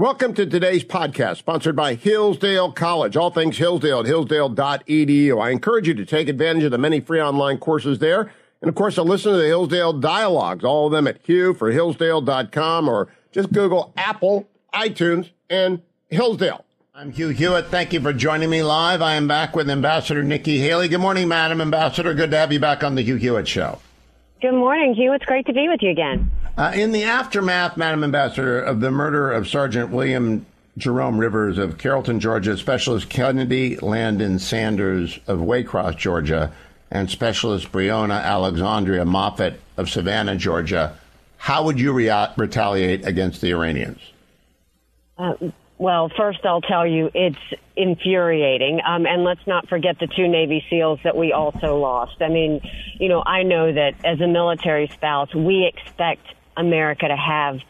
Welcome to today's podcast, sponsored by Hillsdale College. All things Hillsdale at hillsdale.edu. I encourage you to take advantage of the many free online courses there. And of course, to listen to the Hillsdale dialogues, all of them at Hugh for Hillsdale.com or just Google Apple, iTunes, and Hillsdale. I'm Hugh Hewitt. Thank you for joining me live. I am back with Ambassador Nikki Haley. Good morning, Madam Ambassador. Good to have you back on the Hugh Hewitt Show. Good morning, Hugh. It's great to be with you again. Uh, in the aftermath, Madam Ambassador, of the murder of Sergeant William Jerome Rivers of Carrollton, Georgia, Specialist Kennedy Landon Sanders of Waycross, Georgia, and Specialist Breonna Alexandria Moffett of Savannah, Georgia, how would you rea- retaliate against the Iranians? Uh, well, first I'll tell you it's infuriating. Um, and let's not forget the two Navy SEALs that we also lost. I mean, you know, I know that as a military spouse, we expect America to have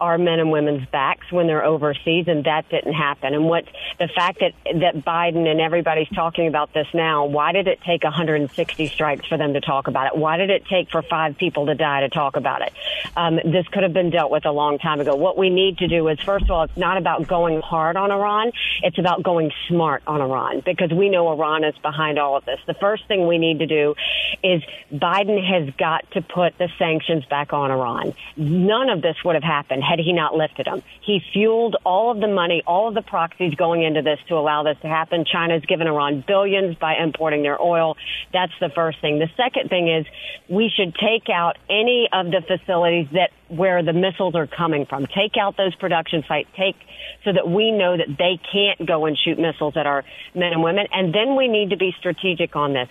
our men and women's backs when they're overseas, and that didn't happen. And what the fact that that Biden and everybody's talking about this now, why did it take 160 strikes for them to talk about it? Why did it take for five people to die to talk about it? Um, this could have been dealt with a long time ago. What we need to do is, first of all, it's not about going hard on Iran; it's about going smart on Iran because we know Iran is behind all of this. The first thing we need to do is Biden has got to put the sanctions back on Iran. None of this would have happened had he not lifted them. He fueled all of the money, all of the proxies going into this to allow this to happen. China's given Iran billions by importing their oil. That's the first thing. The second thing is we should take out any of the facilities that where the missiles are coming from. Take out those production sites. Take so that we know that they can't go and shoot missiles at our men and women. And then we need to be strategic on this.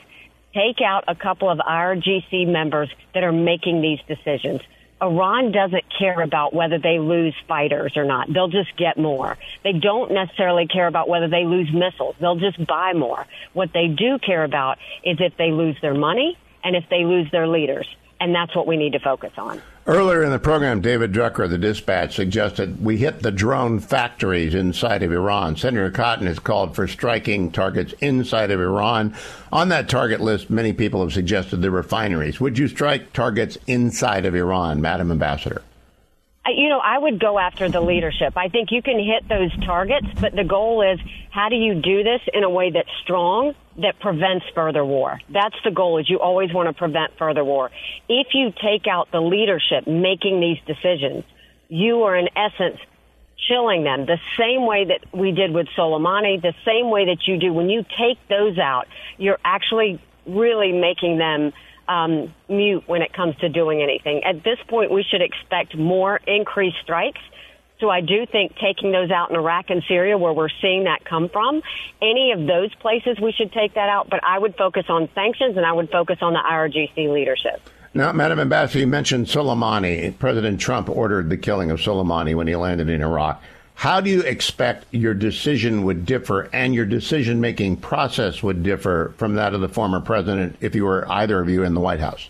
Take out a couple of IRGC members that are making these decisions. Iran doesn't care about whether they lose fighters or not. They'll just get more. They don't necessarily care about whether they lose missiles. They'll just buy more. What they do care about is if they lose their money and if they lose their leaders. And that's what we need to focus on. Earlier in the program, David Drucker of the Dispatch suggested we hit the drone factories inside of Iran. Senator Cotton has called for striking targets inside of Iran. On that target list, many people have suggested the refineries. Would you strike targets inside of Iran, Madam Ambassador? You know, I would go after the leadership. I think you can hit those targets, but the goal is how do you do this in a way that's strong that prevents further war? That's the goal is you always want to prevent further war. If you take out the leadership making these decisions, you are in essence chilling them the same way that we did with Soleimani, the same way that you do when you take those out, you're actually really making them um, mute when it comes to doing anything. At this point, we should expect more increased strikes. So I do think taking those out in Iraq and Syria, where we're seeing that come from, any of those places we should take that out. But I would focus on sanctions and I would focus on the IRGC leadership. Now, Madam Ambassador, you mentioned Soleimani. President Trump ordered the killing of Soleimani when he landed in Iraq. How do you expect your decision would differ and your decision making process would differ from that of the former president if you were either of you in the White House?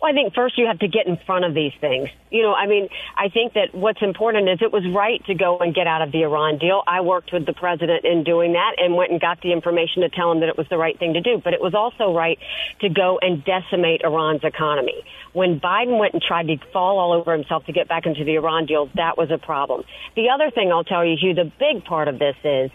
Well, I think first you have to get in front of these things. You know, I mean, I think that what's important is it was right to go and get out of the Iran deal. I worked with the president in doing that and went and got the information to tell him that it was the right thing to do. But it was also right to go and decimate Iran's economy. When Biden went and tried to fall all over himself to get back into the Iran deal, that was a problem. The other thing I'll tell you, Hugh, the big part of this is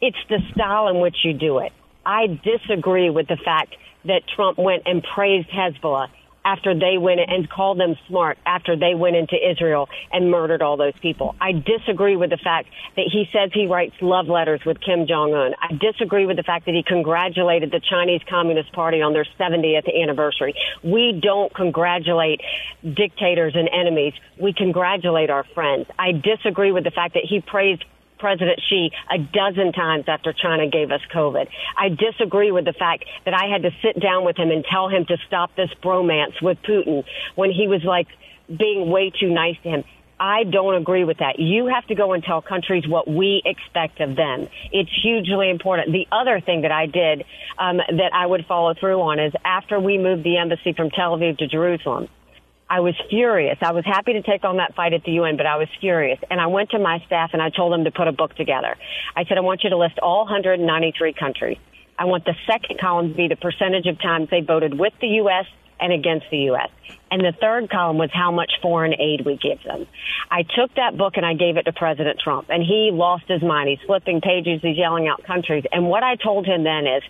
it's the style in which you do it. I disagree with the fact that Trump went and praised Hezbollah after they went and called them smart after they went into Israel and murdered all those people. I disagree with the fact that he says he writes love letters with Kim Jong Un. I disagree with the fact that he congratulated the Chinese Communist Party on their 70th anniversary. We don't congratulate dictators and enemies. We congratulate our friends. I disagree with the fact that he praised President Xi a dozen times after China gave us COVID. I disagree with the fact that I had to sit down with him and tell him to stop this bromance with Putin when he was like being way too nice to him. I don't agree with that. You have to go and tell countries what we expect of them. It's hugely important. The other thing that I did um, that I would follow through on is after we moved the embassy from Tel Aviv to Jerusalem, I was furious. I was happy to take on that fight at the UN, but I was furious. And I went to my staff and I told them to put a book together. I said, I want you to list all 193 countries. I want the second column to be the percentage of times they voted with the U.S. and against the U.S. And the third column was how much foreign aid we give them. I took that book and I gave it to President Trump and he lost his mind. He's flipping pages. He's yelling out countries. And what I told him then is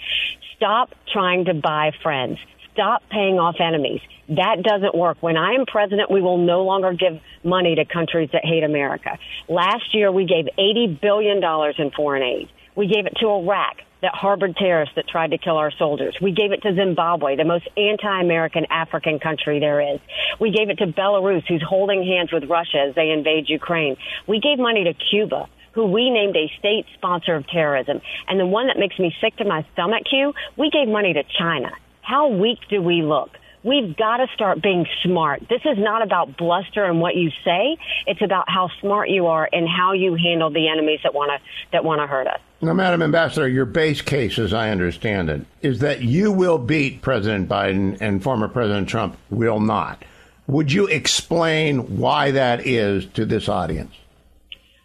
stop trying to buy friends. Stop paying off enemies. That doesn't work. When I am president, we will no longer give money to countries that hate America. Last year, we gave $80 billion in foreign aid. We gave it to Iraq that harbored terrorists that tried to kill our soldiers. We gave it to Zimbabwe, the most anti-American African country there is. We gave it to Belarus, who's holding hands with Russia as they invade Ukraine. We gave money to Cuba, who we named a state sponsor of terrorism. And the one that makes me sick to my stomach, Hugh, we gave money to China. How weak do we look? We've got to start being smart. This is not about bluster and what you say. It's about how smart you are and how you handle the enemies that want to that want to hurt us. Now, Madam Ambassador, your base case, as I understand it, is that you will beat President Biden and former President Trump will not. Would you explain why that is to this audience?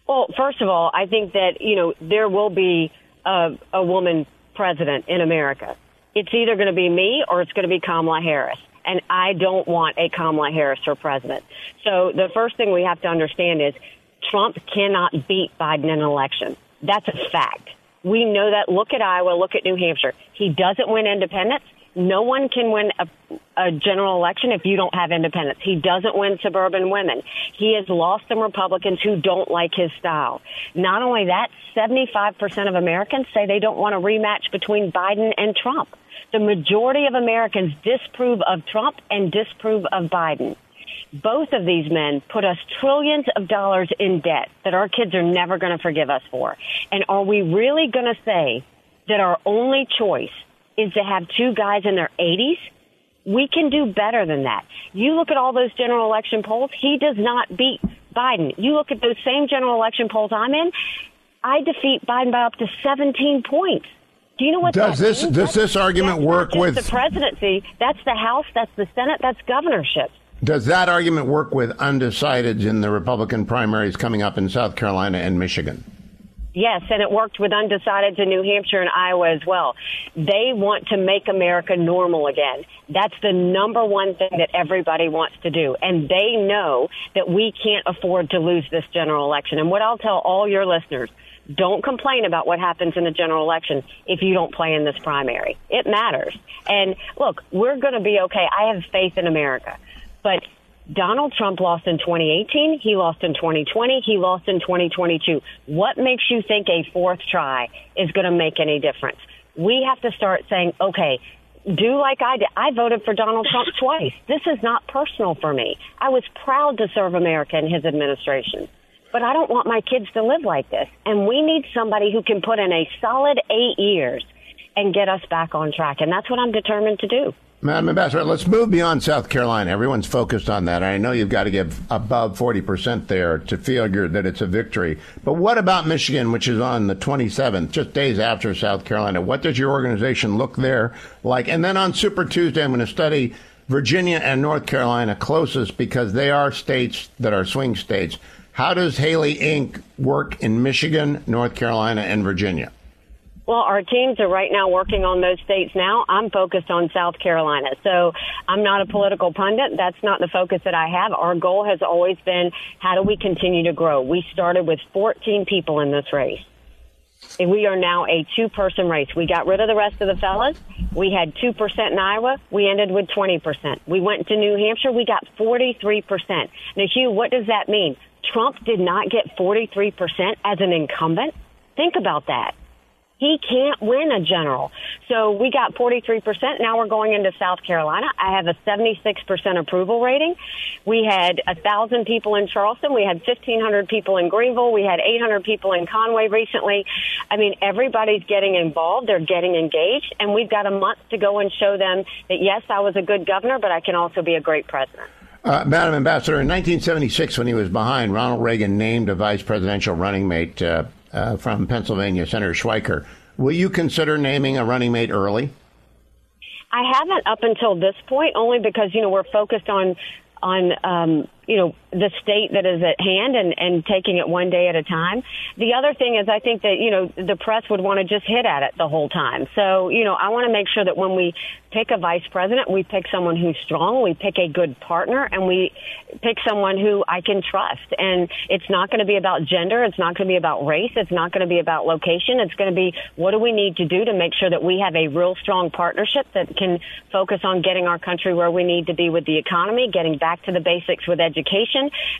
Well, first of all, I think that you know there will be a, a woman president in America it's either going to be me or it's going to be Kamala Harris. And I don't want a Kamala Harris for president. So the first thing we have to understand is Trump cannot beat Biden in an election. That's a fact. We know that. Look at Iowa. Look at New Hampshire. He doesn't win independents. No one can win a, a general election if you don't have independents. He doesn't win suburban women. He has lost some Republicans who don't like his style. Not only that, 75% of Americans say they don't want a rematch between Biden and Trump. The majority of Americans disapprove of Trump and disapprove of Biden. Both of these men put us trillions of dollars in debt that our kids are never going to forgive us for. And are we really going to say that our only choice is to have two guys in their 80s? We can do better than that. You look at all those general election polls, he does not beat Biden. You look at those same general election polls I'm in, I defeat Biden by up to 17 points. Do you know what does this means? does that's, this argument work with the presidency? That's the House. That's the Senate. That's governorship. Does that argument work with undecideds in the Republican primaries coming up in South Carolina and Michigan? Yes, and it worked with undecideds in New Hampshire and Iowa as well. They want to make America normal again. That's the number one thing that everybody wants to do. And they know that we can't afford to lose this general election. And what I'll tell all your listeners, don't complain about what happens in the general election if you don't play in this primary. It matters. And look, we're going to be okay. I have faith in America. But Donald Trump lost in 2018. He lost in 2020. He lost in 2022. What makes you think a fourth try is going to make any difference? We have to start saying, okay, do like I did. I voted for Donald Trump twice. This is not personal for me. I was proud to serve America in his administration but I don't want my kids to live like this. And we need somebody who can put in a solid eight years and get us back on track. And that's what I'm determined to do. Madam Ambassador, let's move beyond South Carolina. Everyone's focused on that. I know you've got to give above 40% there to figure that it's a victory. But what about Michigan, which is on the 27th, just days after South Carolina? What does your organization look there like? And then on Super Tuesday, I'm going to study Virginia and North Carolina closest because they are states that are swing states. How does Haley Inc. work in Michigan, North Carolina, and Virginia? Well, our teams are right now working on those states now. I'm focused on South Carolina. So I'm not a political pundit. That's not the focus that I have. Our goal has always been how do we continue to grow? We started with 14 people in this race. And we are now a two person race. We got rid of the rest of the fellas. We had 2% in Iowa. We ended with 20%. We went to New Hampshire. We got 43%. Now, Hugh, what does that mean? Trump did not get 43% as an incumbent? Think about that. He can't win a general. So we got 43%. Now we're going into South Carolina. I have a 76% approval rating. We had a thousand people in Charleston. We had 1500 people in Greenville. We had 800 people in Conway recently. I mean, everybody's getting involved. They're getting engaged and we've got a month to go and show them that yes, I was a good governor, but I can also be a great president. Uh, Madam Ambassador, in 1976, when he was behind, Ronald Reagan named a vice presidential running mate uh, uh, from Pennsylvania, Senator Schweiker. Will you consider naming a running mate early? I haven't up until this point, only because you know we're focused on on um, you know the state that is at hand and and taking it one day at a time. The other thing is I think that you know the press would want to just hit at it the whole time. So you know I want to make sure that when we pick a vice president, we pick someone who's strong, we pick a good partner, and we pick someone who I can trust. And it's not going to be about gender, it's not going to be about race, it's not going to be about location. It's going to be what do we need to do to make sure that we have a real strong partnership that can focus on getting our country where we need to be with the economy, getting back to the basics with education,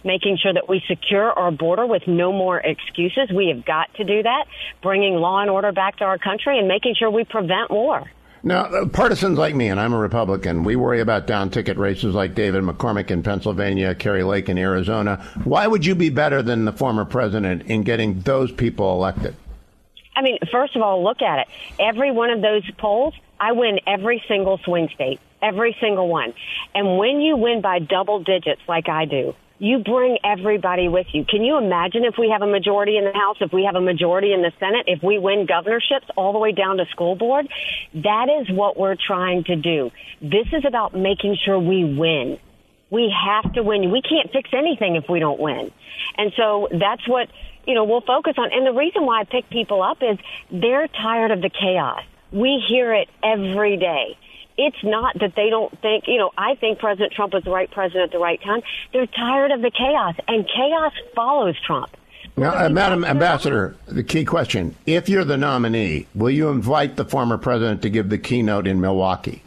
making sure that we secure our border with no more excuses. We have got to do that, bringing law and order back to our country and making sure we prevent war. Now, uh, partisans like me, and I'm a Republican, we worry about down ticket races like David McCormick in Pennsylvania, Kari Lake in Arizona. Why would you be better than the former president in getting those people elected? I mean, first of all, look at it. Every one of those polls, I win every single swing state, every single one. And when you win by double digits like I do, you bring everybody with you. Can you imagine if we have a majority in the House, if we have a majority in the Senate, if we win governorships all the way down to school board? That is what we're trying to do. This is about making sure we win. We have to win. We can't fix anything if we don't win. And so that's what, you know, we'll focus on. And the reason why I pick people up is they're tired of the chaos. We hear it every day it's not that they don't think, you know, I think President Trump was the right president at the right time. They're tired of the chaos, and chaos follows Trump. Now, uh, Madam Ambassador, the key question if you're the nominee, will you invite the former president to give the keynote in Milwaukee?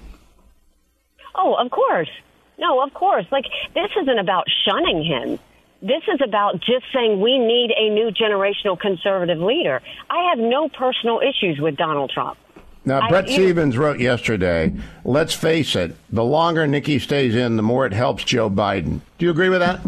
Oh, of course. No, of course. Like, this isn't about shunning him. This is about just saying we need a new generational conservative leader. I have no personal issues with Donald Trump. Now, I, Stevens Stephens wrote yesterday, let's face it, the longer Nikki stays in, the more it helps Joe Biden. Do you agree with that?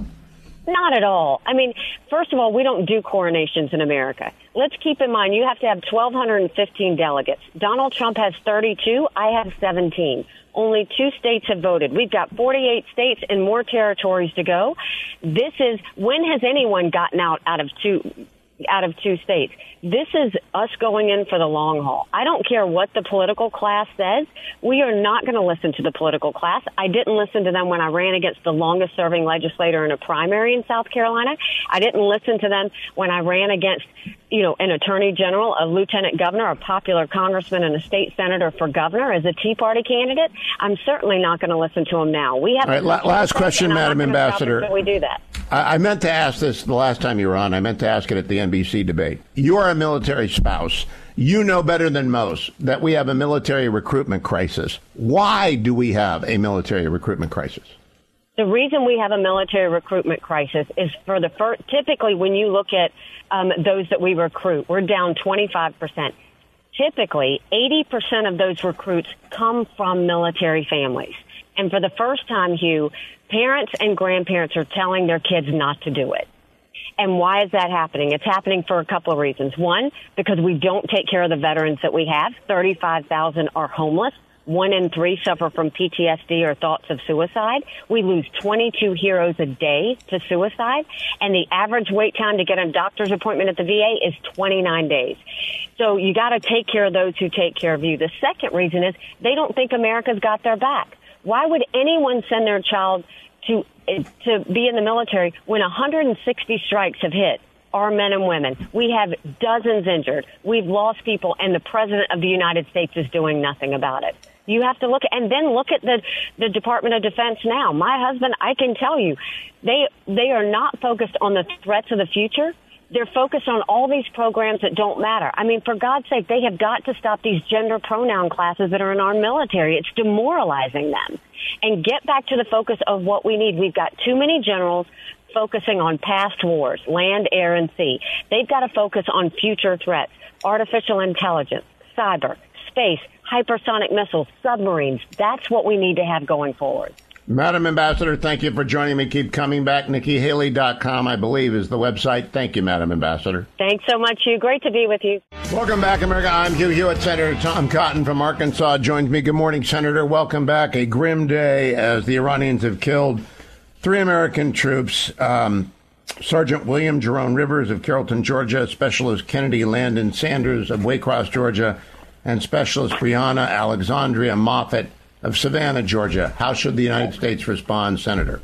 Not at all. I mean, first of all, we don't do coronations in America. Let's keep in mind you have to have 1,215 delegates. Donald Trump has 32. I have 17. Only two states have voted. We've got 48 states and more territories to go. This is, when has anyone gotten out out of two, out of two states. This is us going in for the long haul. I don't care what the political class says. We are not going to listen to the political class. I didn't listen to them when I ran against the longest serving legislator in a primary in South Carolina. I didn't listen to them when I ran against you know, an attorney general, a lieutenant governor, a popular congressman, and a state senator for governor as a Tea Party candidate, I'm certainly not going to listen to him now. We have. All right, la- last question, Madam Ambassador. We do that. I-, I meant to ask this the last time you were on. I meant to ask it at the NBC debate. You are a military spouse. You know better than most that we have a military recruitment crisis. Why do we have a military recruitment crisis? The reason we have a military recruitment crisis is for the first, typically when you look at um, those that we recruit, we're down 25%. Typically, 80% of those recruits come from military families. And for the first time, Hugh, parents and grandparents are telling their kids not to do it. And why is that happening? It's happening for a couple of reasons. One, because we don't take care of the veterans that we have. 35,000 are homeless. One in three suffer from PTSD or thoughts of suicide. We lose 22 heroes a day to suicide, and the average wait time to get a doctor's appointment at the VA is 29 days. So you got to take care of those who take care of you. The second reason is they don't think America's got their back. Why would anyone send their child to to be in the military when 160 strikes have hit our men and women. We have dozens injured. We've lost people, and the President of the United States is doing nothing about it. You have to look and then look at the the Department of Defense now. My husband, I can tell you, they they are not focused on the threats of the future. They're focused on all these programs that don't matter. I mean, for God's sake, they have got to stop these gender pronoun classes that are in our military. It's demoralizing them. And get back to the focus of what we need. We've got too many generals focusing on past wars, land, air, and sea. They've got to focus on future threats, artificial intelligence, cyber, space, hypersonic missiles, submarines. That's what we need to have going forward. Madam Ambassador, thank you for joining me. Keep coming back. NikkiHaley.com, I believe, is the website. Thank you, Madam Ambassador. Thanks so much, Hugh. Great to be with you. Welcome back, America. I'm Hugh Hewitt. Senator Tom Cotton from Arkansas joins me. Good morning, Senator. Welcome back. A grim day as the Iranians have killed Three American troops, um, Sergeant William Jerome Rivers of Carrollton, Georgia, Specialist Kennedy Landon Sanders of Waycross, Georgia, and Specialist Breonna Alexandria Moffett of Savannah, Georgia. How should the United States respond, Senator?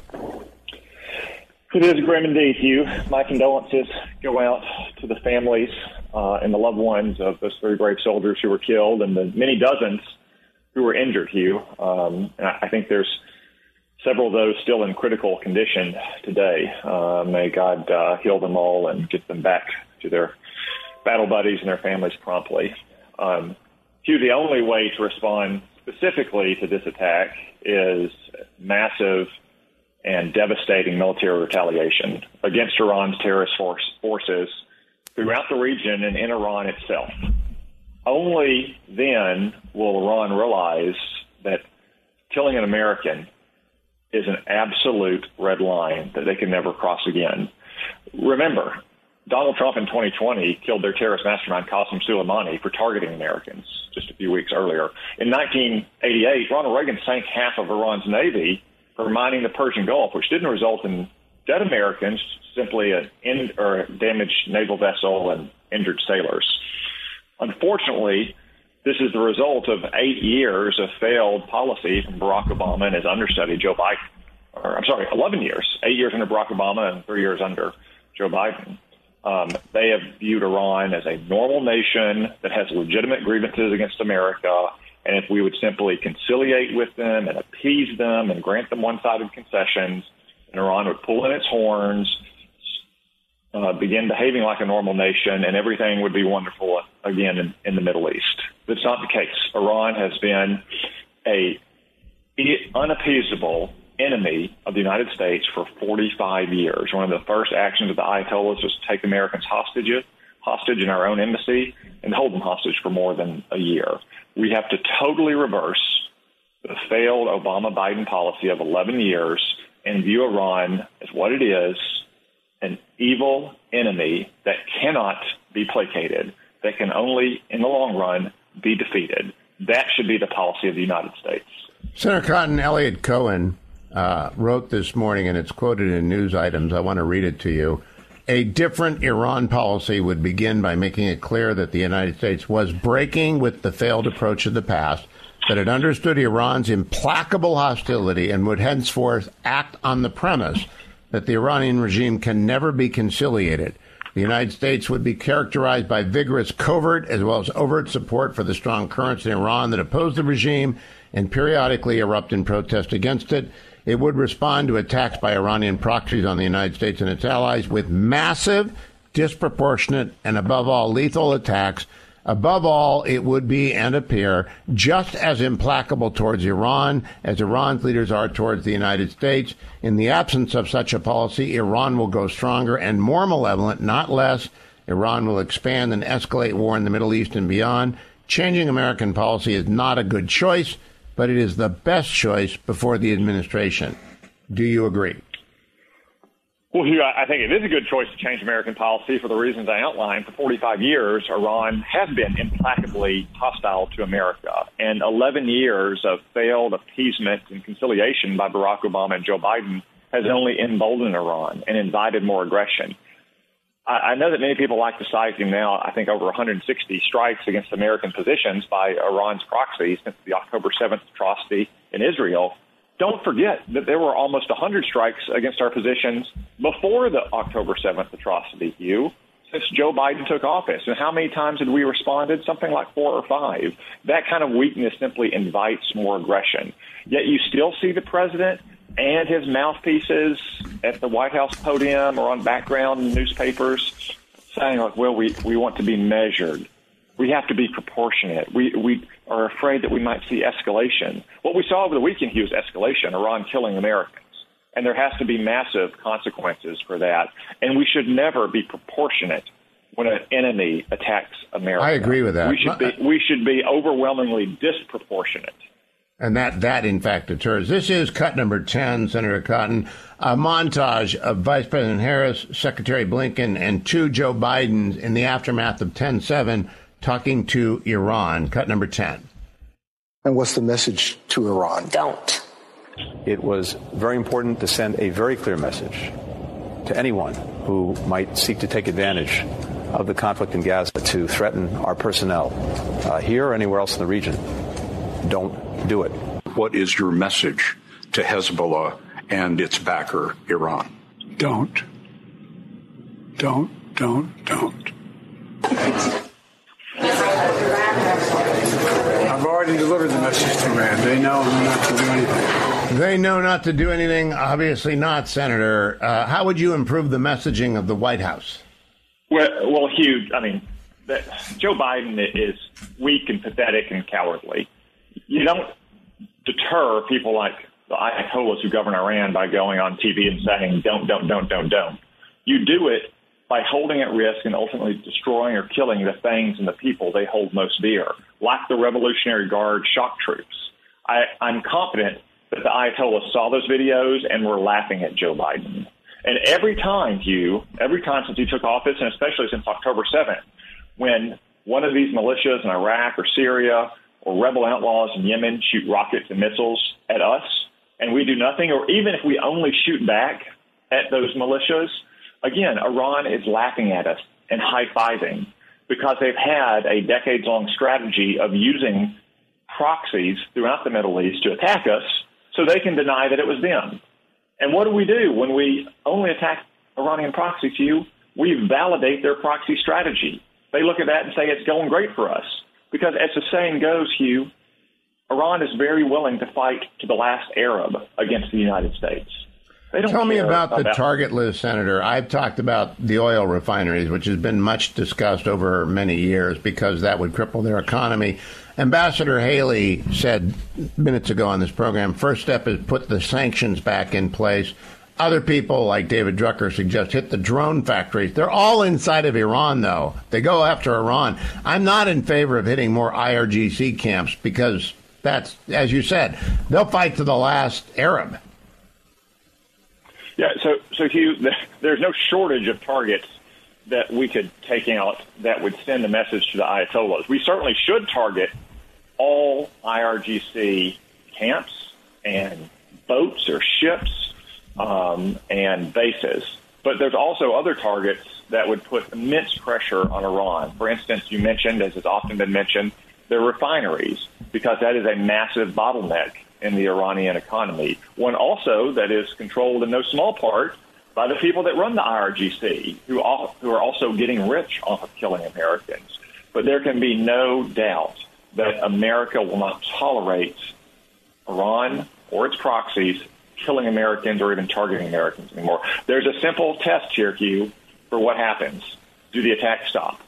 It is grim indeed, Hugh. My condolences go out to the families uh, and the loved ones of those three brave soldiers who were killed and the many dozens who were injured, Hugh. Um, and I think there's several of those still in critical condition today. Uh, may God uh, heal them all and get them back to their battle buddies and their families promptly. Um, Hugh, the only way to respond specifically to this attack is massive and devastating military retaliation against Iran's terrorist force, forces throughout the region and in Iran itself. Only then will Iran realize that killing an American is an absolute red line that they can never cross again. Remember, Donald Trump in 2020 killed their terrorist mastermind Qasem Soleimani for targeting Americans just a few weeks earlier. In 1988, Ronald Reagan sank half of Iran's navy for mining the Persian Gulf, which didn't result in dead Americans, simply a in, or damaged naval vessel and injured sailors. Unfortunately, this is the result of eight years of failed policy from Barack Obama and his understudy Joe Biden. Or I'm sorry, 11 years, eight years under Barack Obama and three years under Joe Biden. Um, they have viewed Iran as a normal nation that has legitimate grievances against America. And if we would simply conciliate with them and appease them and grant them one sided concessions, and Iran would pull in its horns, uh, begin behaving like a normal nation, and everything would be wonderful again in, in the Middle East. That's not the case. Iran has been a unappeasable enemy of the United States for 45 years. One of the first actions of the Ayatollahs was to take Americans hostage, hostage in our own embassy and hold them hostage for more than a year. We have to totally reverse the failed Obama Biden policy of 11 years and view Iran as what it is an evil enemy that cannot be placated, that can only, in the long run, be defeated. That should be the policy of the United States. Senator Cotton, Eliot Cohen uh, wrote this morning, and it's quoted in news items. I want to read it to you. A different Iran policy would begin by making it clear that the United States was breaking with the failed approach of the past, that it understood Iran's implacable hostility and would henceforth act on the premise that the Iranian regime can never be conciliated. The United States would be characterized by vigorous covert as well as overt support for the strong currents in Iran that oppose the regime and periodically erupt in protest against it. It would respond to attacks by Iranian proxies on the United States and its allies with massive, disproportionate, and above all, lethal attacks. Above all, it would be and appear just as implacable towards Iran as Iran's leaders are towards the United States. In the absence of such a policy, Iran will go stronger and more malevolent, not less. Iran will expand and escalate war in the Middle East and beyond. Changing American policy is not a good choice but it is the best choice before the administration. Do you agree? Well, Hugh, I think it is a good choice to change American policy for the reasons I outlined. For 45 years, Iran has been implacably hostile to America, and 11 years of failed appeasement and conciliation by Barack Obama and Joe Biden has only emboldened Iran and invited more aggression. I know that many people like to cite him now, I think over 160 strikes against American positions by Iran's proxy since the October 7th atrocity in Israel. Don't forget that there were almost 100 strikes against our positions before the October 7th atrocity, Hugh, since Joe Biden took office. And how many times had we responded? Something like four or five. That kind of weakness simply invites more aggression. Yet you still see the president and his mouthpieces at the White House podium or on background newspapers saying, like, well, we, we want to be measured. We have to be proportionate. We, we are afraid that we might see escalation. What we saw over the weekend, Hugh, was escalation, Iran killing Americans. And there has to be massive consequences for that. And we should never be proportionate when an enemy attacks America. I agree with that. We should be, we should be overwhelmingly disproportionate. And that, that in fact deters. This is cut number 10, Senator Cotton, a montage of Vice President Harris, Secretary Blinken, and two Joe Bidens in the aftermath of 10 7 talking to Iran. Cut number 10. And what's the message to Iran? Don't. It was very important to send a very clear message to anyone who might seek to take advantage of the conflict in Gaza to threaten our personnel uh, here or anywhere else in the region. Don't do it. What is your message to Hezbollah and its backer, Iran? Don't. Don't, don't, don't. I've already delivered the message to Iran. They know not to do anything. They know not to do anything. Obviously not, Senator. Uh, how would you improve the messaging of the White House? Well, well, Hugh. I mean, that Joe Biden is weak and pathetic and cowardly. You don't deter people like the Ayatollahs who govern Iran by going on TV and saying don't, don't, don't, don't, don't. You do it by holding at risk and ultimately destroying or killing the things and the people they hold most dear, like the Revolutionary Guard shock troops. I, I'm confident that the Ayatollahs saw those videos and were laughing at Joe Biden. And every time, Hugh, every time since he took office, and especially since October 7th, when one of these militias in Iraq or Syria or rebel outlaws in Yemen shoot rockets and missiles at us, and we do nothing, or even if we only shoot back at those militias, again, Iran is laughing at us and high fiving because they've had a decades long strategy of using proxies throughout the Middle East to attack us so they can deny that it was them. And what do we do when we only attack Iranian proxies? We validate their proxy strategy. They look at that and say it's going great for us. Because as the saying goes, Hugh, Iran is very willing to fight to the last Arab against the United States. Tell me about, about the target list, Senator. I've talked about the oil refineries, which has been much discussed over many years because that would cripple their economy. Ambassador Haley said minutes ago on this program, first step is put the sanctions back in place. Other people like David Drucker suggest hit the drone factories. They're all inside of Iran, though. They go after Iran. I'm not in favor of hitting more IRGC camps because that's, as you said, they'll fight to the last Arab. Yeah, so so Hugh, there's no shortage of targets that we could take out that would send a message to the Ayatollahs. We certainly should target all IRGC camps and boats or ships um, and bases. But there's also other targets that would put immense pressure on Iran. For instance, you mentioned, as has often been mentioned, the refineries, because that is a massive bottleneck in the Iranian economy. One also that is controlled in no small part by the people that run the IRGC, who, all, who are also getting rich off of killing Americans. But there can be no doubt that America will not tolerate Iran or its proxies killing Americans or even targeting Americans anymore. There's a simple test here, Hugh, for what happens. Do the attacks stop?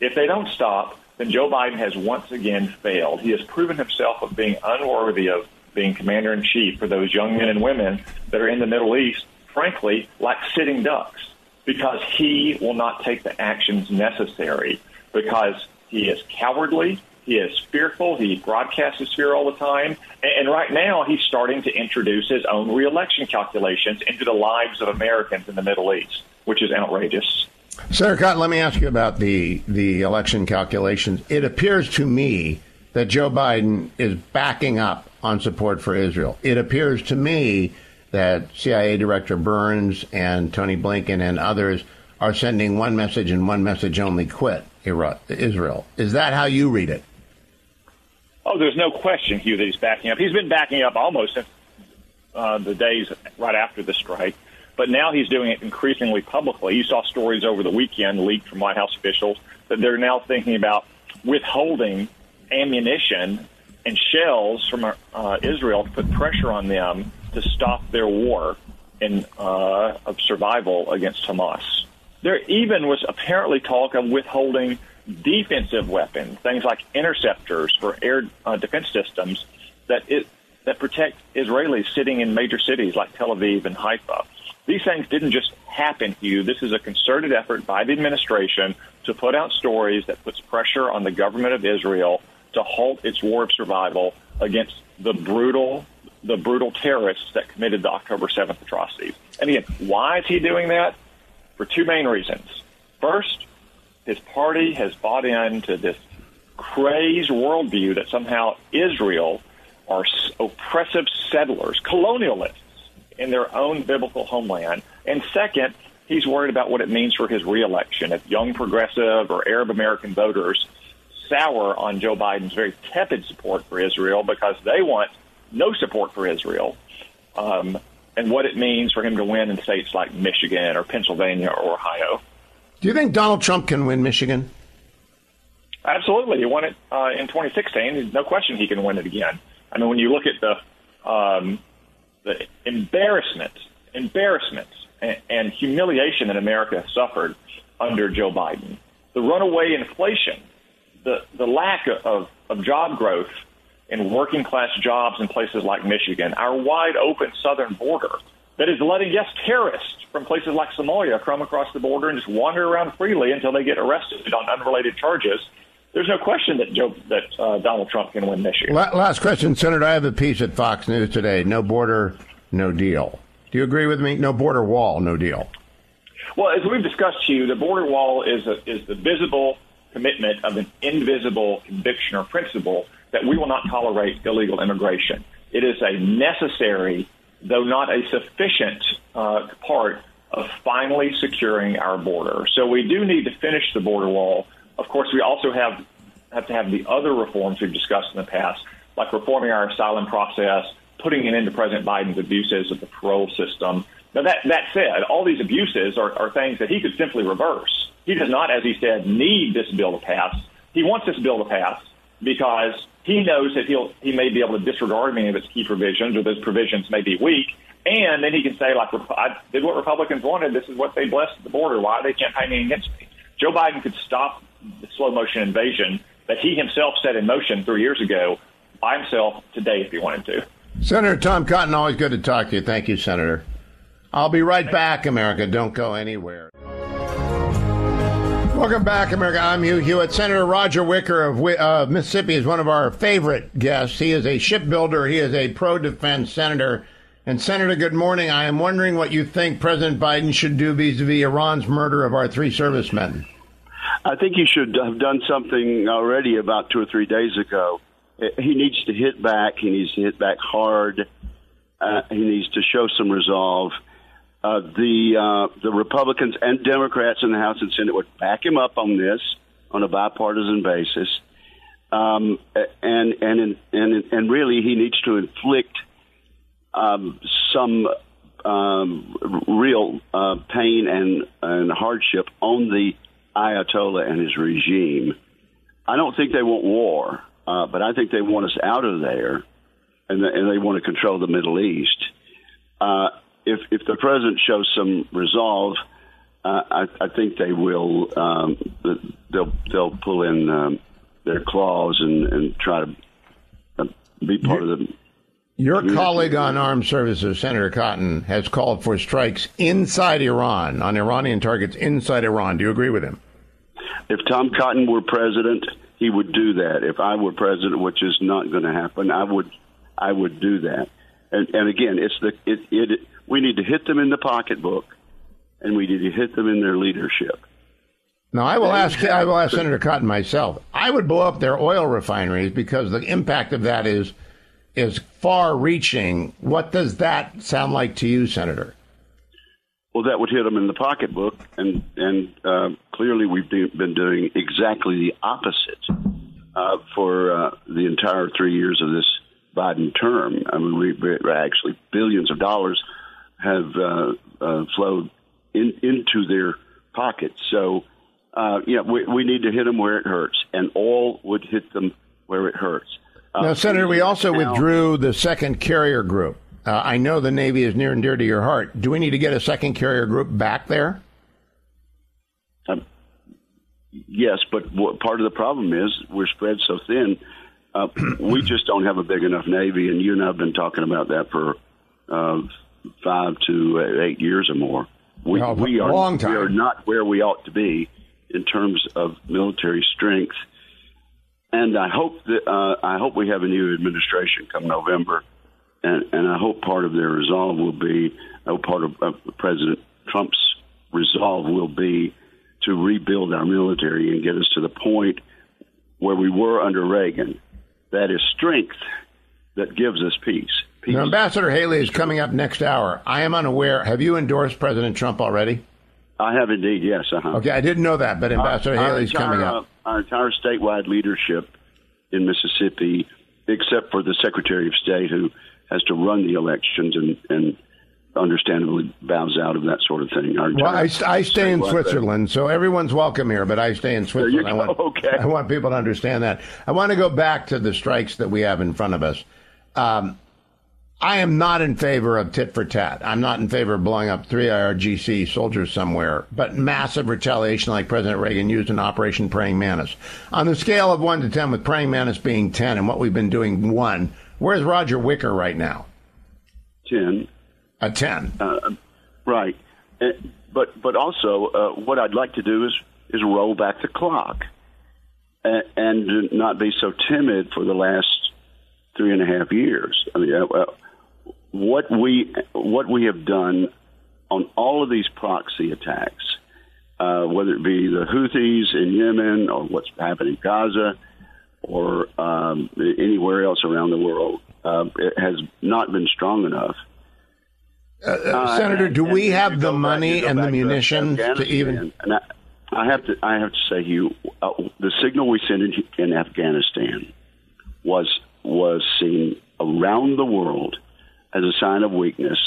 If they don't stop, then Joe Biden has once again failed. He has proven himself of being unworthy of being commander in chief for those young men and women that are in the Middle East, frankly, like sitting ducks, because he will not take the actions necessary because he is cowardly. He is fearful. He broadcasts his fear all the time. And right now, he's starting to introduce his own reelection calculations into the lives of Americans in the Middle East, which is outrageous. Senator Cotton, let me ask you about the, the election calculations. It appears to me that Joe Biden is backing up on support for Israel. It appears to me that CIA Director Burns and Tony Blinken and others are sending one message and one message only quit Israel. Is that how you read it? Oh, there's no question, Hugh, that he's backing up. He's been backing up almost since uh, the days right after the strike, but now he's doing it increasingly publicly. You saw stories over the weekend leaked from White House officials that they're now thinking about withholding ammunition and shells from uh, Israel to put pressure on them to stop their war in, uh, of survival against Hamas. There even was apparently talk of withholding defensive weapons, things like interceptors for air uh, defense systems that it, that protect Israelis sitting in major cities like Tel Aviv and Haifa. These things didn't just happen, Hugh. This is a concerted effort by the administration to put out stories that puts pressure on the government of Israel to halt its war of survival against the brutal the brutal terrorists that committed the October 7th atrocities. And again, why is he doing that? For two main reasons. First, his party has bought into this crazed worldview that somehow Israel are oppressive settlers, colonialists in their own biblical homeland. And second, he's worried about what it means for his reelection. If young progressive or Arab American voters sour on Joe Biden's very tepid support for Israel because they want no support for Israel, um, and what it means for him to win in states like Michigan or Pennsylvania or Ohio. Do you think Donald Trump can win Michigan? Absolutely. He won it uh, in 2016. No question he can win it again. I mean, when you look at the um, the embarrassment, embarrassment, and, and humiliation that America suffered under Joe Biden, the runaway inflation, the the lack of, of job growth in working class jobs in places like Michigan, our wide open southern border that is letting yes terrorists from places like Somalia come across the border and just wander around freely until they get arrested on unrelated charges there's no question that Joe that uh, Donald Trump can win Michigan. Last question, Senator. I have a piece at Fox News today. No border, no deal. Do you agree with me? No border wall, no deal. Well, as we've discussed to you, the border wall is a, is the visible commitment of an invisible conviction or principle that we will not tolerate illegal immigration. It is a necessary, though not a sufficient, uh, part of finally securing our border. So we do need to finish the border wall of course, we also have have to have the other reforms we've discussed in the past, like reforming our asylum process, putting an end to President Biden's abuses of the parole system. Now, that, that said, all these abuses are, are things that he could simply reverse. He does not, as he said, need this bill to pass. He wants this bill to pass because he knows that he'll he may be able to disregard many of its key provisions, or those provisions may be weak, and then he can say, like, I did what Republicans wanted. This is what they blessed the border. Why are they campaigning against me? Joe Biden could stop the slow motion invasion that he himself set in motion three years ago by himself today if he wanted to. Senator Tom Cotton, always good to talk to you. Thank you, Senator. I'll be right back, America. Don't go anywhere. Welcome back, America. I'm Hugh Hewitt. Senator Roger Wicker of uh, Mississippi is one of our favorite guests. He is a shipbuilder. He is a pro-defense senator. And Senator, good morning. I am wondering what you think President Biden should do vis-a-vis Iran's murder of our three servicemen. I think he should have done something already about two or three days ago. He needs to hit back. He needs to hit back hard. Uh, he needs to show some resolve. Uh, the uh, the Republicans and Democrats in the House and Senate would back him up on this on a bipartisan basis, um, and and and and really he needs to inflict um, some um, real uh, pain and and hardship on the Ayatollah and his regime. I don't think they want war, uh, but I think they want us out of there, and, the, and they want to control the Middle East. If if the president shows some resolve, uh, I, I think they will. Um, they'll they'll pull in um, their claws and, and try to uh, be part of the your colleague on armed services, Senator Cotton, has called for strikes inside Iran, on Iranian targets inside Iran. Do you agree with him? If Tom Cotton were president, he would do that. If I were president, which is not going to happen, I would, I would do that. And, and again, it's the it, it. We need to hit them in the pocketbook, and we need to hit them in their leadership. Now, I will ask. I will ask Senator Cotton myself. I would blow up their oil refineries because the impact of that is is far reaching. What does that sound like to you, Senator? Well, that would hit them in the pocketbook, and and uh, clearly we've been doing exactly the opposite uh, for uh, the entire three years of this Biden term. I mean, we, we actually billions of dollars have uh, uh, flowed in, into their pockets. So, uh, yeah, we, we need to hit them where it hurts, and all would hit them where it hurts. Uh, now, Senator, we also now, withdrew the second carrier group. Uh, I know the Navy is near and dear to your heart. Do we need to get a second carrier group back there? Um, yes, but what, part of the problem is we're spread so thin. Uh, we just don't have a big enough Navy, and you and I have been talking about that for uh, five to eight years or more. We, well, we are long time. we are not where we ought to be in terms of military strength and I hope that uh, I hope we have a new administration come November, and, and I hope part of their resolve will be, I hope part of uh, President Trump's resolve will be to rebuild our military and get us to the point where we were under Reagan. That is strength that gives us peace. peace. Now, Ambassador Haley is coming up next hour. I am unaware. Have you endorsed President Trump already? I have indeed, yes. Uh-huh. Okay, I didn't know that, but Ambassador our, Haley's our entire, coming up. Uh, our entire statewide leadership in Mississippi, except for the Secretary of State who has to run the elections and, and understandably bows out of that sort of thing. Our Well, I, I stay in Switzerland, so everyone's welcome here, but I stay in Switzerland. I want, okay. I want people to understand that. I want to go back to the strikes that we have in front of us. Um, I am not in favor of tit for tat. I'm not in favor of blowing up three IRGC soldiers somewhere, but massive retaliation like President Reagan used in Operation Praying Mantis. On the scale of 1 to 10, with Praying Mantis being 10 and what we've been doing 1, where's Roger Wicker right now? 10. A 10. Uh, right. Uh, but but also, uh, what I'd like to do is is roll back the clock and, and not be so timid for the last three and a half years. I mean, uh, uh, what we what we have done on all of these proxy attacks, uh, whether it be the Houthis in Yemen or what's happening in Gaza or um, anywhere else around the world, uh, it has not been strong enough. Uh, Senator, do we and have the money and the back to munitions to even? And I, I have to, I have to say, you, uh, the signal we sent in, in Afghanistan was was seen around the world as a sign of weakness,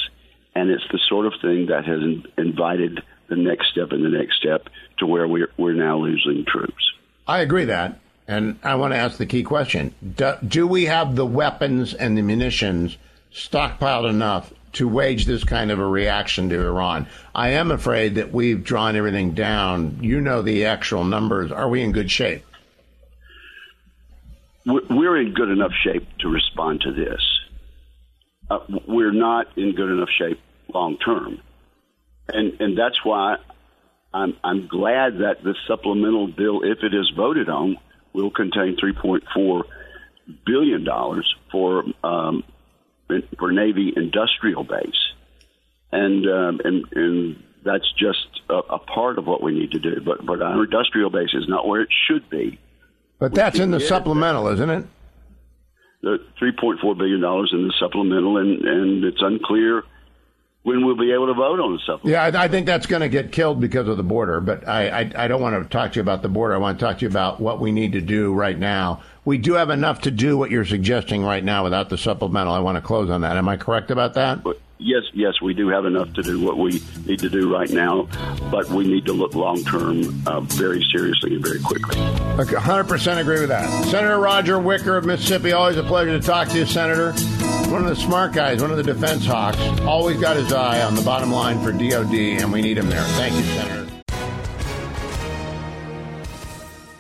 and it's the sort of thing that has in, invited the next step and the next step to where we're we're now losing troops. I agree that, and I want to ask the key question: do, do we have the weapons and the munitions stockpiled enough to wage this kind of a reaction to Iran? I am afraid that we've drawn everything down. You know the actual numbers. Are we in good shape? We're- in good enough shape to respond to this. Uh, we're not in good enough shape long term, and and that's why I'm I'm glad that the supplemental bill, if it is voted on, will contain 3.4 billion dollars for um, for Navy industrial base, and um, and and that's just a, a part of what we need to do. But but our industrial base is not where it should be. But that's in the supplemental, isn't it? The 3.4 billion dollars in the supplemental, and and it's unclear when we'll be able to vote on the supplemental. Yeah, I, I think that's going to get killed because of the border. But I, I, I don't want to talk to you about the border. I want to talk to you about what we need to do right now. We do have enough to do what you're suggesting right now without the supplemental. I want to close on that. Am I correct about that? But yes, yes, we do have enough to do what we need to do right now, but we need to look long term, uh, very seriously and very quickly. Okay, 100% agree with that. Senator Roger Wicker of Mississippi, always a pleasure to talk to you, Senator. One of the smart guys, one of the defense hawks, always got his eye on the bottom line for DOD, and we need him there. Thank you, Senator.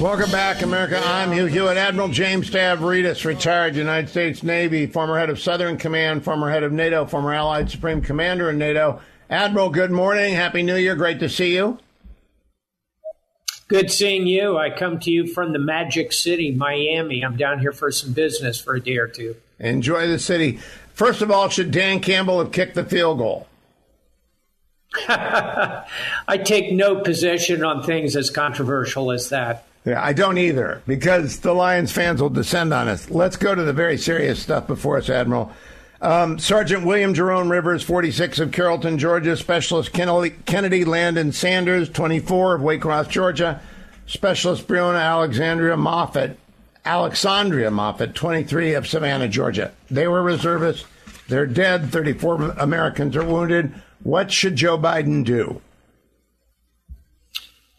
Welcome back, America. I'm Hugh Hewitt. Admiral James Stavridis, retired United States Navy, former head of Southern Command, former head of NATO, former Allied Supreme Commander in NATO. Admiral, good morning. Happy New Year. Great to see you. Good seeing you. I come to you from the Magic City, Miami. I'm down here for some business for a day or two. Enjoy the city. First of all, should Dan Campbell have kicked the field goal? I take no position on things as controversial as that. Yeah, I don't either because the Lions fans will descend on us. Let's go to the very serious stuff before us, Admiral. Um, Sergeant William Jerome Rivers, 46 of Carrollton, Georgia. Specialist Kennedy, Landon Sanders, 24 of Waycross, Georgia. Specialist Breonna Alexandria Moffett, Alexandria Moffett, 23 of Savannah, Georgia. They were reservists. They're dead. 34 Americans are wounded. What should Joe Biden do?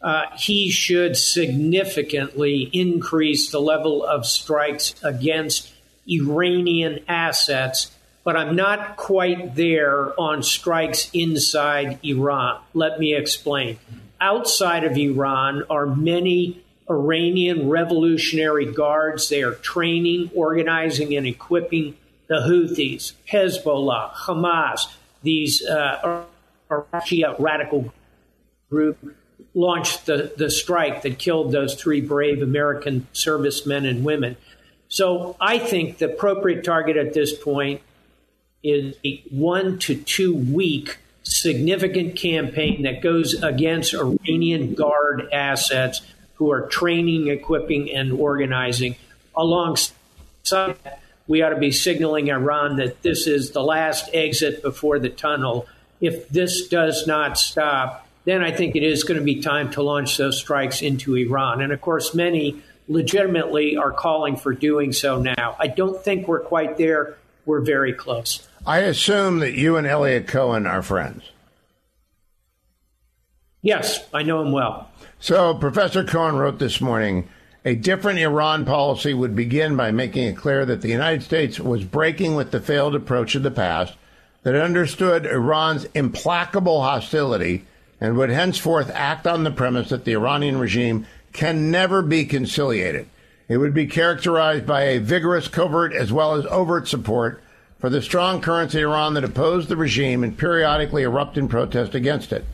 Uh, he should significantly increase the level of strikes against Iranian assets, but I'm not quite there on strikes inside Iran. Let me explain. Outside of Iran are many Iranian Revolutionary Guards. They are training, organizing, and equipping the Houthis, Hezbollah, Hamas, these uh, Shia radical group launched the, the strike that killed those three brave American servicemen and women. So I think the appropriate target at this point is a one to two week significant campaign that goes against Iranian Guard assets who are training, equipping, and organizing. Alongside we ought to be signaling Iran that this is the last exit before the tunnel. If this does not stop, then I think it is going to be time to launch those strikes into Iran. And of course, many legitimately are calling for doing so now. I don't think we're quite there. We're very close. I assume that you and Eliot Cohen are friends. Yes, I know him well. So, Professor Cohen wrote this morning a different Iran policy would begin by making it clear that the United States was breaking with the failed approach of the past, that it understood Iran's implacable hostility, and would henceforth act on the premise that the Iranian regime can never be conciliated. It would be characterized by a vigorous covert as well as overt support for the strong currents in Iran that opposed the regime and periodically erupt in protest against it.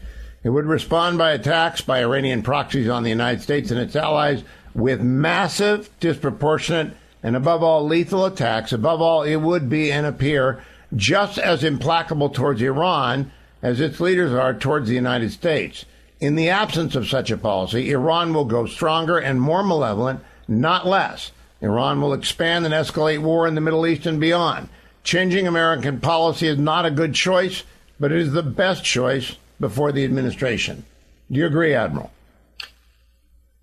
It would respond by attacks by Iranian proxies on the United States and its allies with massive, disproportionate, and above all, lethal attacks. Above all, it would be and appear just as implacable towards Iran as its leaders are towards the United States. In the absence of such a policy, Iran will go stronger and more malevolent, not less. Iran will expand and escalate war in the Middle East and beyond. Changing American policy is not a good choice, but it is the best choice before the administration. Do you agree, Admiral?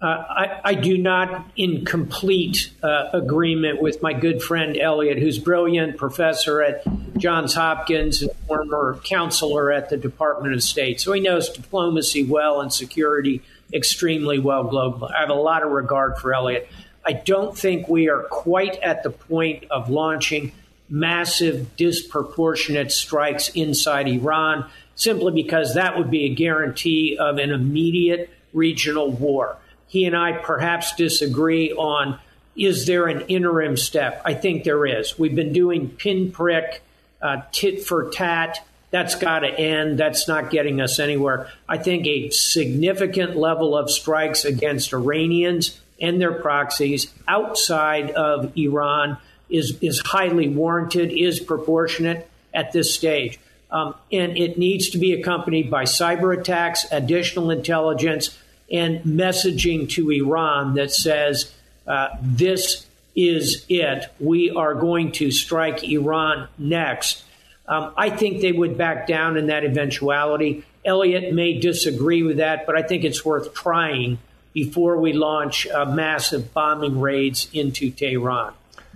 Uh, I, I, do not in complete uh, agreement with my good friend Eliot, who's brilliant professor at Johns Hopkins and former counselor at the Department of State. So he knows diplomacy well and security extremely well globally. I have a lot of regard for Eliot. I don't think we are quite at the point of launching massive, disproportionate strikes inside Iran simply because that would be a guarantee of an immediate regional war. He and I perhaps disagree on is there an interim step? I think there is. We've been doing pinprick, uh, tit for tat. That's got to end. That's not getting us anywhere. I think a significant level of strikes against Iranians and their proxies outside of Iran is, is highly warranted, is proportionate at this stage. Um, and it needs to be accompanied by cyber attacks, additional intelligence, and messaging to Iran that says uh, this is it. We are going to strike Iran next. Um, I think they would back down in that eventuality. Eliot may disagree with that, but I think it's worth trying before we launch uh, massive bombing raids into Tehran.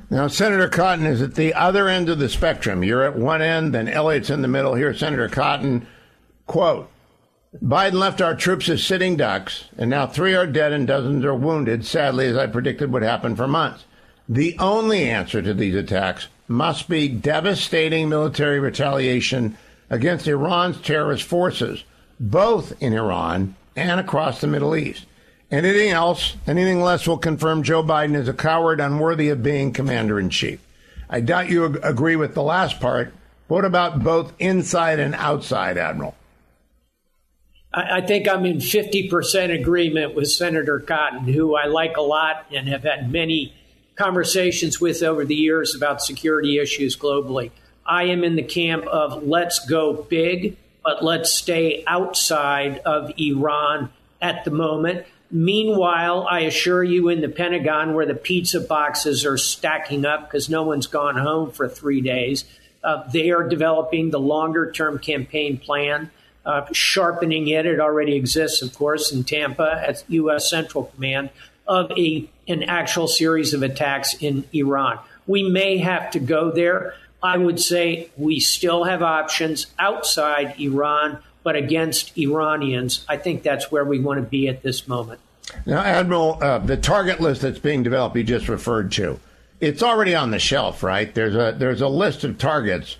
Now, Senator Cotton is at the other end of the spectrum. You're at one end, then Eliot's in the middle. Here, Senator Cotton, quote, Biden left our troops as sitting ducks, and now three are dead and dozens are wounded, sadly, as I predicted would happen for months. The only answer to these attacks must be devastating military retaliation against Iran's terrorist forces, both in Iran and across the Middle East. Anything else, anything less will confirm Joe Biden is a coward unworthy of being commander in chief. I doubt you ag- agree with the last part. What about both inside and outside, Admiral? I, think I'm in 50% agreement with Senator Cotton, who I like a lot and have had many conversations with over the years about security issues globally. I am in the camp of let's go big, but let's stay outside of Iran at the moment. Meanwhile, I assure you, in the Pentagon, where the pizza boxes are stacking up because no one's gone home for three days, uh, they are developing the longer term campaign plan, uh, sharpening it. It already exists, of course, in Tampa at U.S. Central Command of a, an actual series of attacks in Iran. We may have to go there, I would say we still have options outside Iran, but against Iranians. I think that's where we want to be at this moment. Now, Admiral, uh, the target list that's being developed, you just referred to, it's already on the shelf, right? There's a there's a list of targets.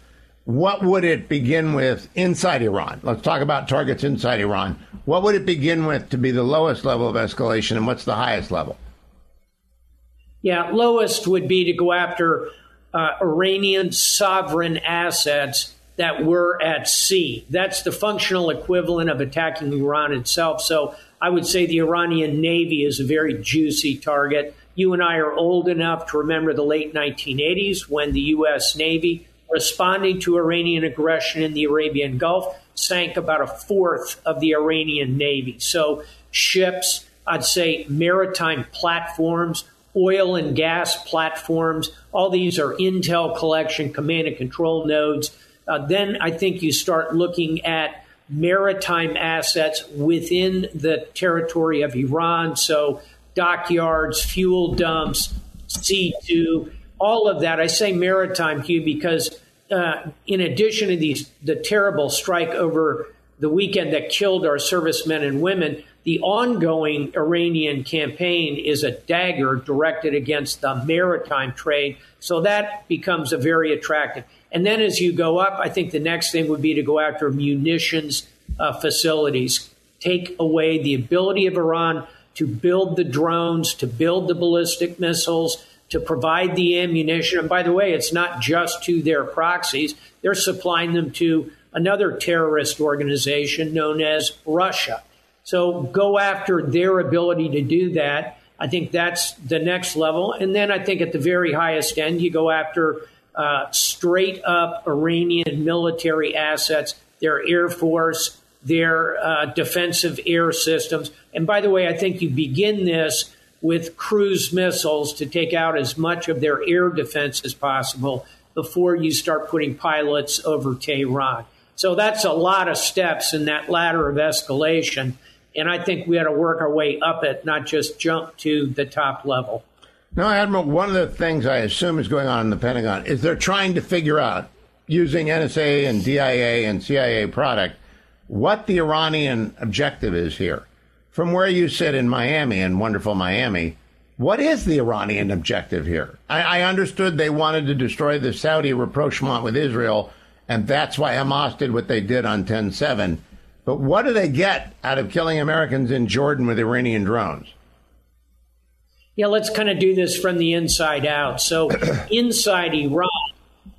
What would it begin with inside Iran? Let's talk about targets inside Iran. What would it begin with to be the lowest level of escalation, and what's the highest level? Yeah, lowest would be to go after uh, Iranian sovereign assets that were at sea. That's the functional equivalent of attacking Iran itself. So I would say the Iranian Navy is a very juicy target. You and I are old enough to remember the late 1980s when the U.S. Navy, responding to Iranian aggression in the Arabian Gulf, sank about a fourth of the Iranian Navy. So ships, I'd say maritime platforms, oil and gas platforms, all these are intel collection, command and control nodes. Uh, then I think you start looking at maritime assets within the territory of Iran. So, dockyards, fuel dumps, C2, all of that. I say maritime, Hugh, because uh, in addition to these, the terrible strike over the weekend that killed our servicemen and women, the ongoing Iranian campaign is a dagger directed against the maritime trade. So that becomes a very attractive. And then as you go up, I think the next thing would be to go after munitions uh, facilities, take away the ability of Iran to build the drones, to build the ballistic missiles, to provide the ammunition. And by the way, it's not just to their proxies, they're supplying them to another terrorist organization known as Russia. So go after their ability to do that. I think that's the next level. And then I think at the very highest end, you go after uh, straight up Iranian military assets, their air force, their uh, defensive air systems. And by the way, I think you begin this with cruise missiles to take out as much of their air defense as possible before you start putting pilots over Tehran. So that's a lot of steps in that ladder of escalation. And I think we had to work our way up it, not just jump to the top level. Now, Admiral, one of the things I assume is going on in the Pentagon is they're trying to figure out, using NSA and DIA and CIA product, what the Iranian objective is here. From where you sit in Miami, in wonderful Miami, what is the Iranian objective here? I, I understood they wanted to destroy the Saudi rapprochement with Israel, and that's why Hamas did what they did on 10 7. But what do they get out of killing Americans in Jordan with Iranian drones? Yeah, let's kind of do this from the inside out. So, inside Iran,